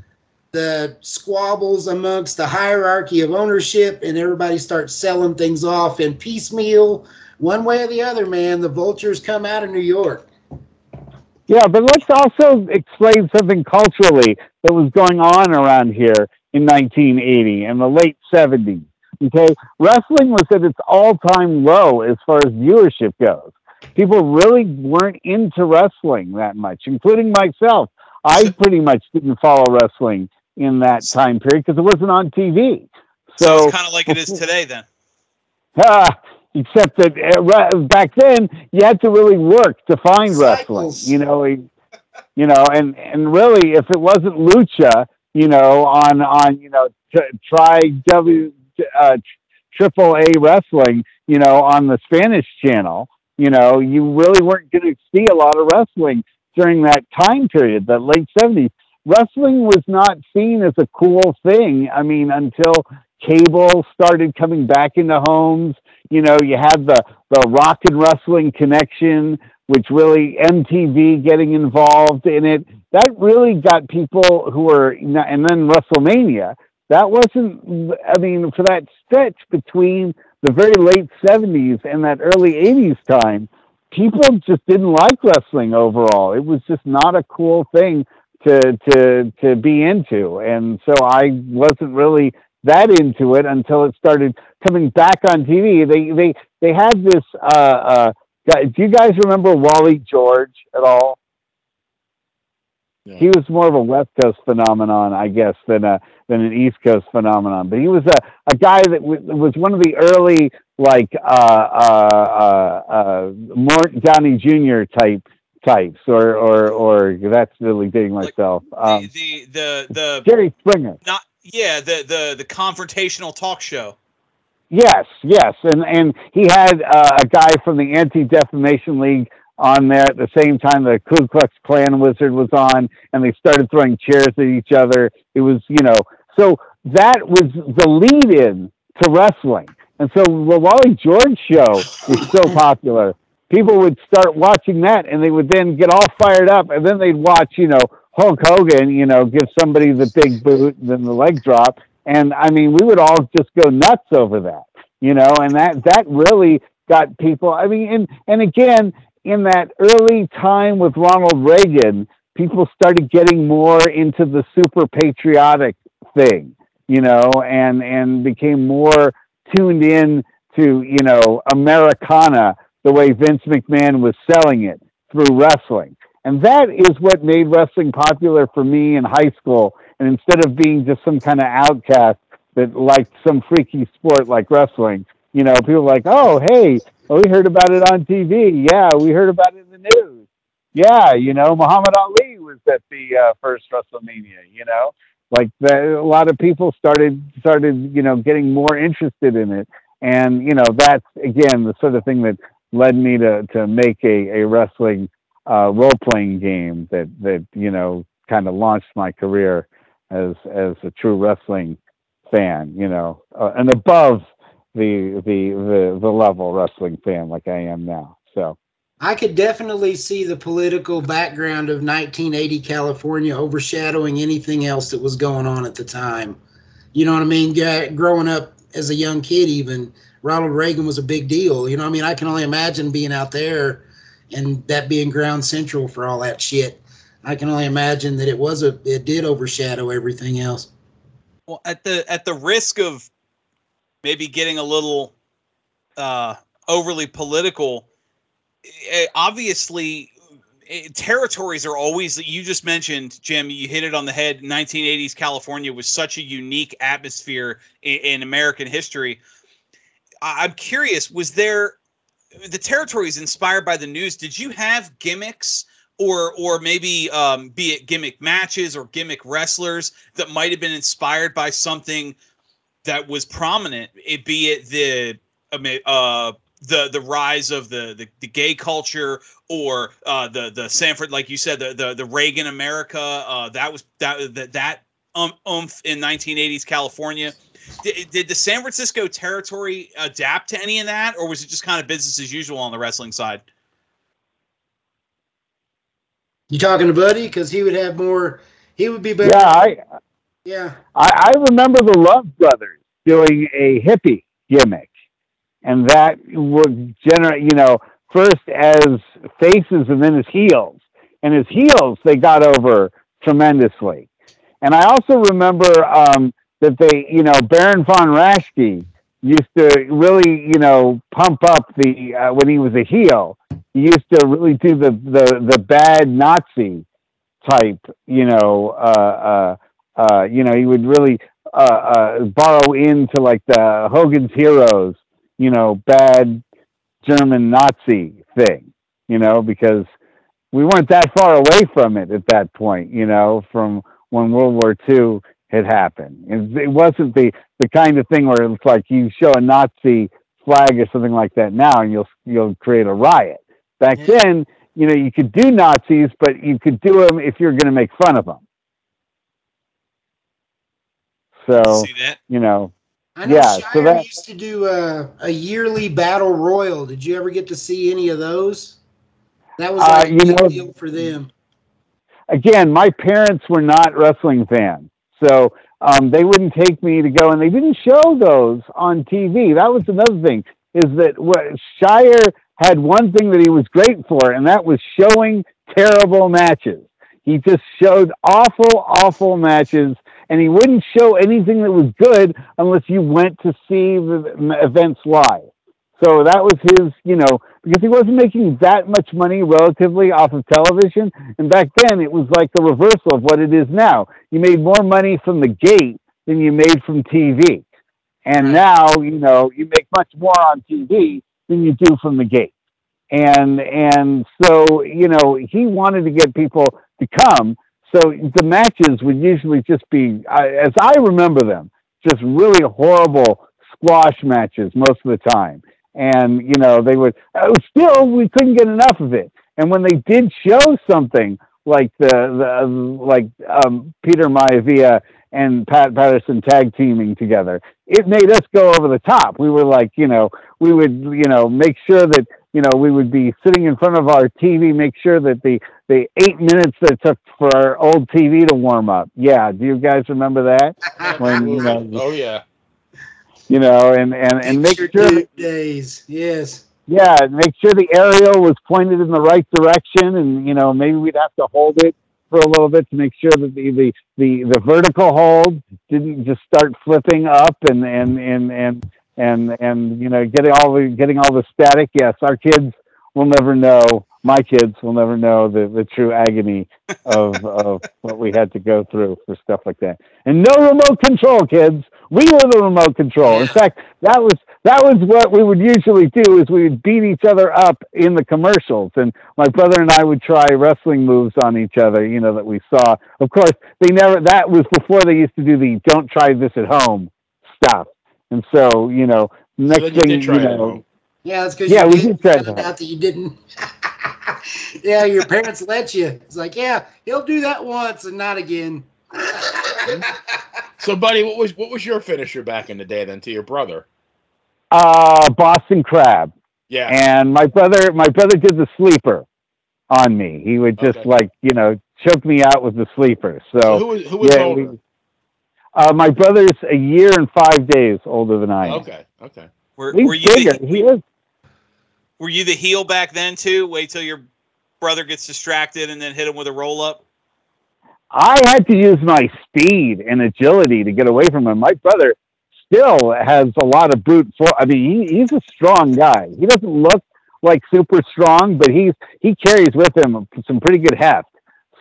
the squabbles amongst the hierarchy of ownership, and everybody starts selling things off in piecemeal, one way or the other. Man, the vultures come out of New York. Yeah, but let's also explain something culturally that was going on around here in 1980 and the late 70s. Okay, wrestling was at its all-time low as far as viewership goes. People really weren't into wrestling that much, including myself. I pretty much didn't follow wrestling in that time period because it wasn't on TV. So So, it's kind of like it is today then. Ah, except that uh, back then you had to really work to find wrestling. You know, it- you know, and and really, if it wasn't lucha, you know, on on you know, try W uh, Triple A wrestling, you know, on the Spanish channel, you know, you really weren't going to see a lot of wrestling during that time period, the late seventies. Wrestling was not seen as a cool thing. I mean, until cable started coming back into homes. You know, you had the the rock and wrestling connection, which really MTV getting involved in it. That really got people who were, and then WrestleMania. That wasn't. I mean, for that stretch between the very late '70s and that early '80s time, people just didn't like wrestling overall. It was just not a cool thing to to to be into, and so I wasn't really that into it until it started coming back on TV. They they they had this. Uh, uh, do you guys remember Wally George at all? Yeah. He was more of a West Coast phenomenon, I guess, than a than an East Coast phenomenon. But he was a, a guy that w- was one of the early like uh, uh, uh, uh, Mort Downey Jr. type types, or or or that's really dating Like, myself. Um, the, the the the Jerry Springer. not yeah the the the confrontational talk show. Yes, yes, and and he had uh, a guy from the Anti Defamation League on there at the same time. The Ku Klux Klan wizard was on, and they started throwing chairs at each other. It was, you know, so that was the lead-in to wrestling, and so the Wally George show was so popular. People would start watching that, and they would then get all fired up, and then they'd watch, you know, Hulk Hogan, you know, give somebody the big boot, and then the leg drop, and I mean, we would all just go nuts over that, you know, and that that really got people. I mean, and and again, in that early time with Ronald Reagan, people started getting more into the super patriotic thing, you know, and and became more tuned in to you know Americana the way Vince McMahon was selling it through wrestling. And that is what made wrestling popular for me in high school. And instead of being just some kind of outcast that liked some freaky sport like wrestling, you know, people were like, oh, hey, well, we heard about it on TV. Yeah, we heard about it in the news. Yeah, you know, Muhammad Ali was at the uh, first WrestleMania. You know, like the, a lot of people started started you know getting more interested in it, and you know that's again the sort of thing that led me to to make a a wrestling uh, role playing game that that you know kind of launched my career as as a true wrestling fan. You know, uh, and above the the the the level wrestling fan like I am now. So I could definitely see the political background of 1980 California overshadowing anything else that was going on at the time. You know what I mean? Growing up as a young kid, even Ronald Reagan was a big deal. You know, I mean, I can only imagine being out there and that being ground central for all that shit. I can only imagine that it was a it did overshadow everything else. Well, at the at the risk of maybe getting a little uh, overly political, eh, obviously eh, territories are always you just mentioned jim you hit it on the head 1980s california was such a unique atmosphere in, in american history I, i'm curious was there the territory is inspired by the news did you have gimmicks or or maybe um, be it gimmick matches or gimmick wrestlers that might have been inspired by something that was prominent it be it the uh, the the rise of the, the, the gay culture or uh, the the Sanford, like you said, the the, the Reagan America. Uh, that was that that that um, umph in 1980s California. Did, did the San Francisco territory adapt to any of that, or was it just kind of business as usual on the wrestling side? You talking to Buddy? Because he would have more. He would be better. Yeah, I. Yeah. I, I remember the Love Brothers doing a hippie gimmick and that would generate, you know, first as faces and then as heels. And as heels, they got over tremendously. And I also remember um, that they, you know, Baron von Raschke used to really, you know, pump up the uh, when he was a heel. He used to really do the the the bad Nazi type, you know, uh, uh, uh, you know, he would really uh, uh, borrow into like the Hogan's Heroes you know, bad German Nazi thing, you know, because we weren't that far away from it at that point, you know, from when World War II had happened. It wasn't the, the kind of thing where it's like you show a Nazi flag or something like that now and you'll, you'll create a riot. Back yeah. then, you know, you could do Nazis, but you could do them if you're going to make fun of them. So, you know, I know yeah, Shire so that, used to do a, a yearly battle royal. Did you ever get to see any of those? That was uh, like uh, you know, deal for them. Again, my parents were not wrestling fans, so um, they wouldn't take me to go, and they didn't show those on TV. That was another thing. Is that what Shire had one thing that he was great for, and that was showing terrible matches. He just showed awful, awful matches and he wouldn't show anything that was good unless you went to see the events live. So that was his, you know, because he wasn't making that much money relatively off of television. And back then it was like the reversal of what it is now. You made more money from the gate than you made from TV. And now, you know, you make much more on TV than you do from the gate. And and so, you know, he wanted to get people to come so the matches would usually just be, as I remember them, just really horrible squash matches most of the time. And you know they would uh, still we couldn't get enough of it. And when they did show something like the, the like um, Peter Maivia and Pat Patterson tag teaming together, it made us go over the top. We were like, you know, we would, you know, make sure that you know, we would be sitting in front of our TV, make sure that the, the eight minutes that took for our old TV to warm up. Yeah. Do you guys remember that? When, you know, oh yeah. You know, and, and, and make sure that, days. Yes. Yeah. Make sure the aerial was pointed in the right direction. And, you know, maybe we'd have to hold it for a little bit to make sure that the, the, the, the vertical hold didn't just start flipping up and, and, and, and, and and you know getting all the getting all the static. Yes, our kids will never know. My kids will never know the, the true agony of of what we had to go through for stuff like that. And no remote control, kids. We were the remote control. In fact, that was that was what we would usually do is we would beat each other up in the commercials. And my brother and I would try wrestling moves on each other, you know, that we saw. Of course, they never that was before they used to do the don't try this at home stuff. And so, you know, next so thing you, know, yeah, that's because yeah, we did try out that you didn't. yeah, your parents let you. It's like, yeah, he'll do that once and not again. so, buddy, what was what was your finisher back in the day then to your brother? Uh, Boston Crab. Yeah. And my brother, my brother did the sleeper on me. He would just okay. like you know choke me out with the sleeper. So, so who was who was yeah, older? We, Uh, my brother's a year and five days older than I am. Okay. Okay. Were, He's were you bigger. the, he is. Were you the heel back then too? Wait till your brother gets distracted and then hit him with a roll up. I had to use my speed and agility to get away from him. My brother still has a lot of brute force. I mean, he, he's a strong guy. He doesn't look like super strong, but he's he carries with him some pretty good heft.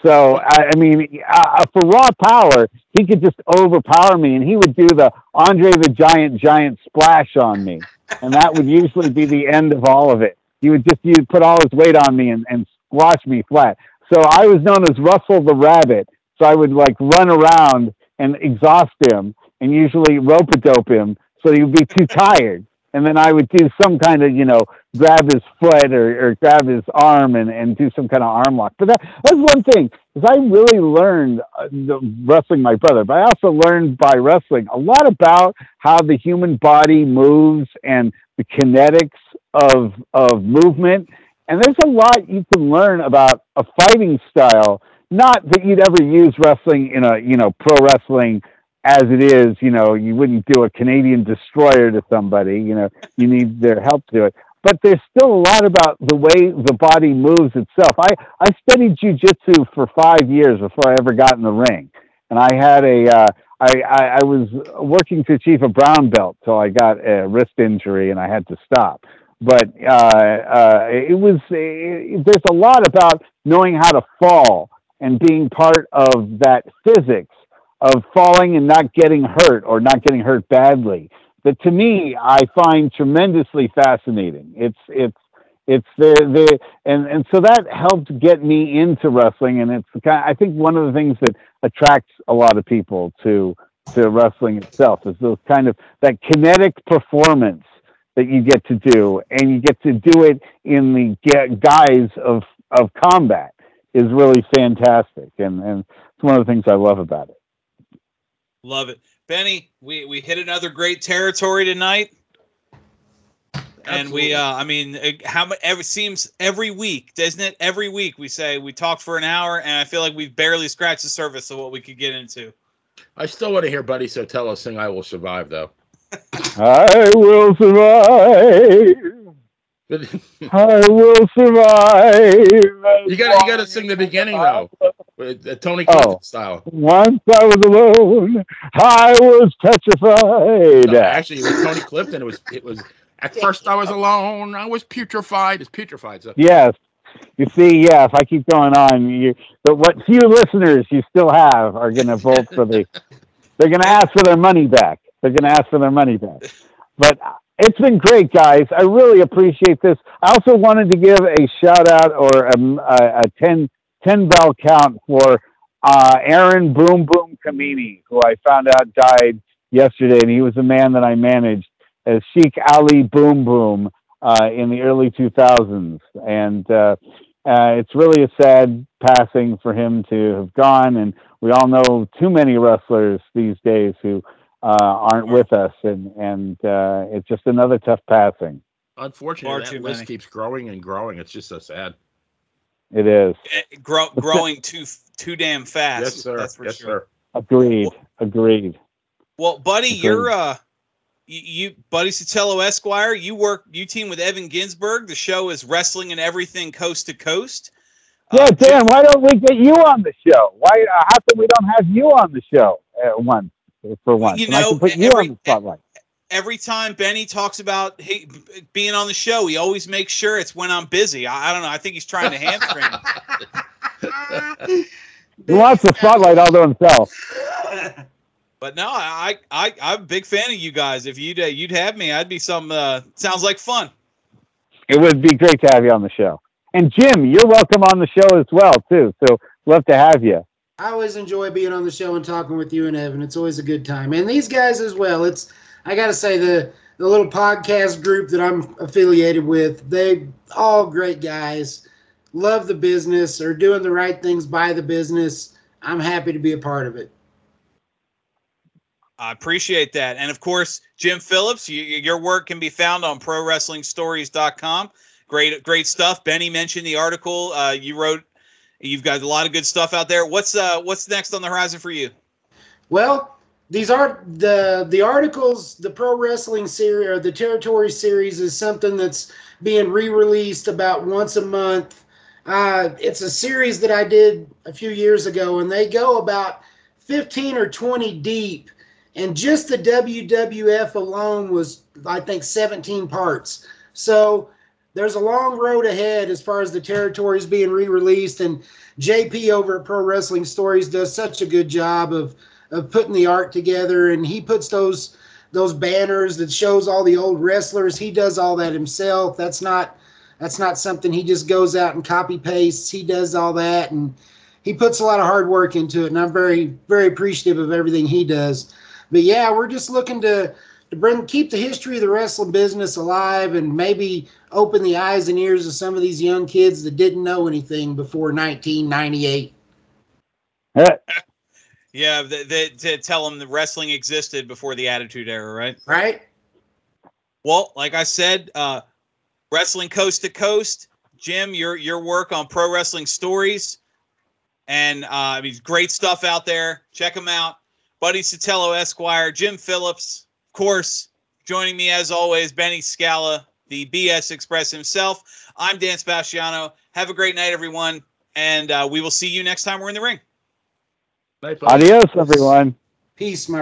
So I, I mean, uh, for raw power, he could just overpower me, and he would do the Andre the Giant giant splash on me, and that would usually be the end of all of it. He would just you put all his weight on me and, and squash me flat. So I was known as Russell the Rabbit. So I would like run around and exhaust him, and usually rope a dope him so he would be too tired. And then I would do some kind of, you know, grab his foot or, or grab his arm and, and do some kind of arm lock. But that, that's one thing, because I really learned uh, the, wrestling my brother, but I also learned by wrestling a lot about how the human body moves and the kinetics of, of movement. And there's a lot you can learn about a fighting style. Not that you'd ever use wrestling in a, you know, pro wrestling as it is, you know, you wouldn't do a Canadian destroyer to somebody, you know, you need their help to do it. But there's still a lot about the way the body moves itself. I, I studied jujitsu for five years before I ever got in the ring. And I had a, uh, I, I, I was working to achieve a brown belt till I got a wrist injury and I had to stop. But uh, uh, it was, uh, there's a lot about knowing how to fall and being part of that physics of falling and not getting hurt or not getting hurt badly that to me I find tremendously fascinating. It's it's it's the the and and so that helped get me into wrestling, and it's kind. Of, I think one of the things that attracts a lot of people to to wrestling itself is those kind of that kinetic performance that you get to do, and you get to do it in the guise of of combat is really fantastic, and and it's one of the things I love about it. Love it. Benny, we, we hit another great territory tonight. And we, uh, I mean, how much? It seems every week, doesn't it? Every week we say we talked for an hour, and I feel like we've barely scratched the surface of what we could get into. I still want to hear Buddy Sotelo sing "I Will Survive," though. I will survive. I will survive. You gotta, you got to sing the beginning though, with, Tony Clifton oh, style. Once I was alone, I was petrified. No, actually, it was Tony Clifton. It was it was. At first, I was alone. I was putrefied. It's putrefied. So. Yes. You see, yeah. If I keep going on, you but what few listeners you still have are going to vote for the. They're going to ask for their money back. They're going to ask for their money back. But it's been great, guys. I really appreciate this. I also wanted to give a shout out or a, a, a 10, 10 bell count for uh, Aaron Boom Boom Kamini, who I found out died yesterday, and he was a man that I managed as Sheik Ali Boom Boom uh, in the early 2000s. And uh, uh, it's really a sad passing for him to have gone, and we all know too many wrestlers these days who aren't with us, and and uh, it's just another tough passing. Unfortunately, that list many. keeps growing and growing. It's just so sad. It is it, grow, growing too too damn fast. Yes, sir. That's for yes, sure. Sir. Agreed. Well, Agreed. Well, buddy, Agreed. you're uh, you, you buddy Sotelo Esquire. You work. You team with Evan Ginsberg. The show is Wrestling and Everything Coast to Coast. Yeah, uh, Dan. Why don't we get you on the show? Why? Uh, how come we don't have you on the show at once? For once. You know, and I can put you every, on the spotlight. Every time Benny talks about being on the show, he always makes sure it's when I'm busy. I, I don't know. I think he's trying to hamstring. he wants the spotlight all to himself. But no, I, I, I'm a big fan of you guys. If you'd uh, you'd have me, I'd be some. Uh, sounds like fun. It would be great to have you on the show. And Jim, you're welcome on the show as well too. So love to have you. I always enjoy being on the show and talking with you and Evan. It's always a good time, and these guys as well. It's I got to say the the little podcast group that I'm affiliated with. They all great guys, love the business, are doing the right things by the business. I'm happy to be a part of it. I appreciate that, and of course, Jim Phillips. You, your work can be found on ProWrestlingStories.com. Great, great stuff. Benny mentioned the article uh, you wrote You've got a lot of good stuff out there. What's uh what's next on the horizon for you? Well, these are the the articles, the pro wrestling series or the territory series is something that's being re-released about once a month. Uh, it's a series that I did a few years ago, and they go about 15 or 20 deep. And just the WWF alone was, I think, 17 parts. So there's a long road ahead as far as the territories being re-released. And JP over at Pro Wrestling Stories does such a good job of of putting the art together, and he puts those those banners that shows all the old wrestlers. He does all that himself. That's not that's not something he just goes out and copy pastes. He does all that, and he puts a lot of hard work into it. And I'm very very appreciative of everything he does. But yeah, we're just looking to to bring keep the history of the wrestling business alive and maybe open the eyes and ears of some of these young kids that didn't know anything before 1998. Yeah, they, to tell them that wrestling existed before the Attitude Era, right? Right. Well, like I said, uh, wrestling coast to coast. Jim, your your work on pro wrestling stories, and uh, I mean, great stuff out there. Check them out. Buddy Sotelo Esquire, Jim Phillips, of course, joining me as always, Benny Scala, the BS Express himself. I'm Dan Sebastiano. Have a great night, everyone, and uh, we will see you next time we're in the ring. Adios, everyone. Peace, my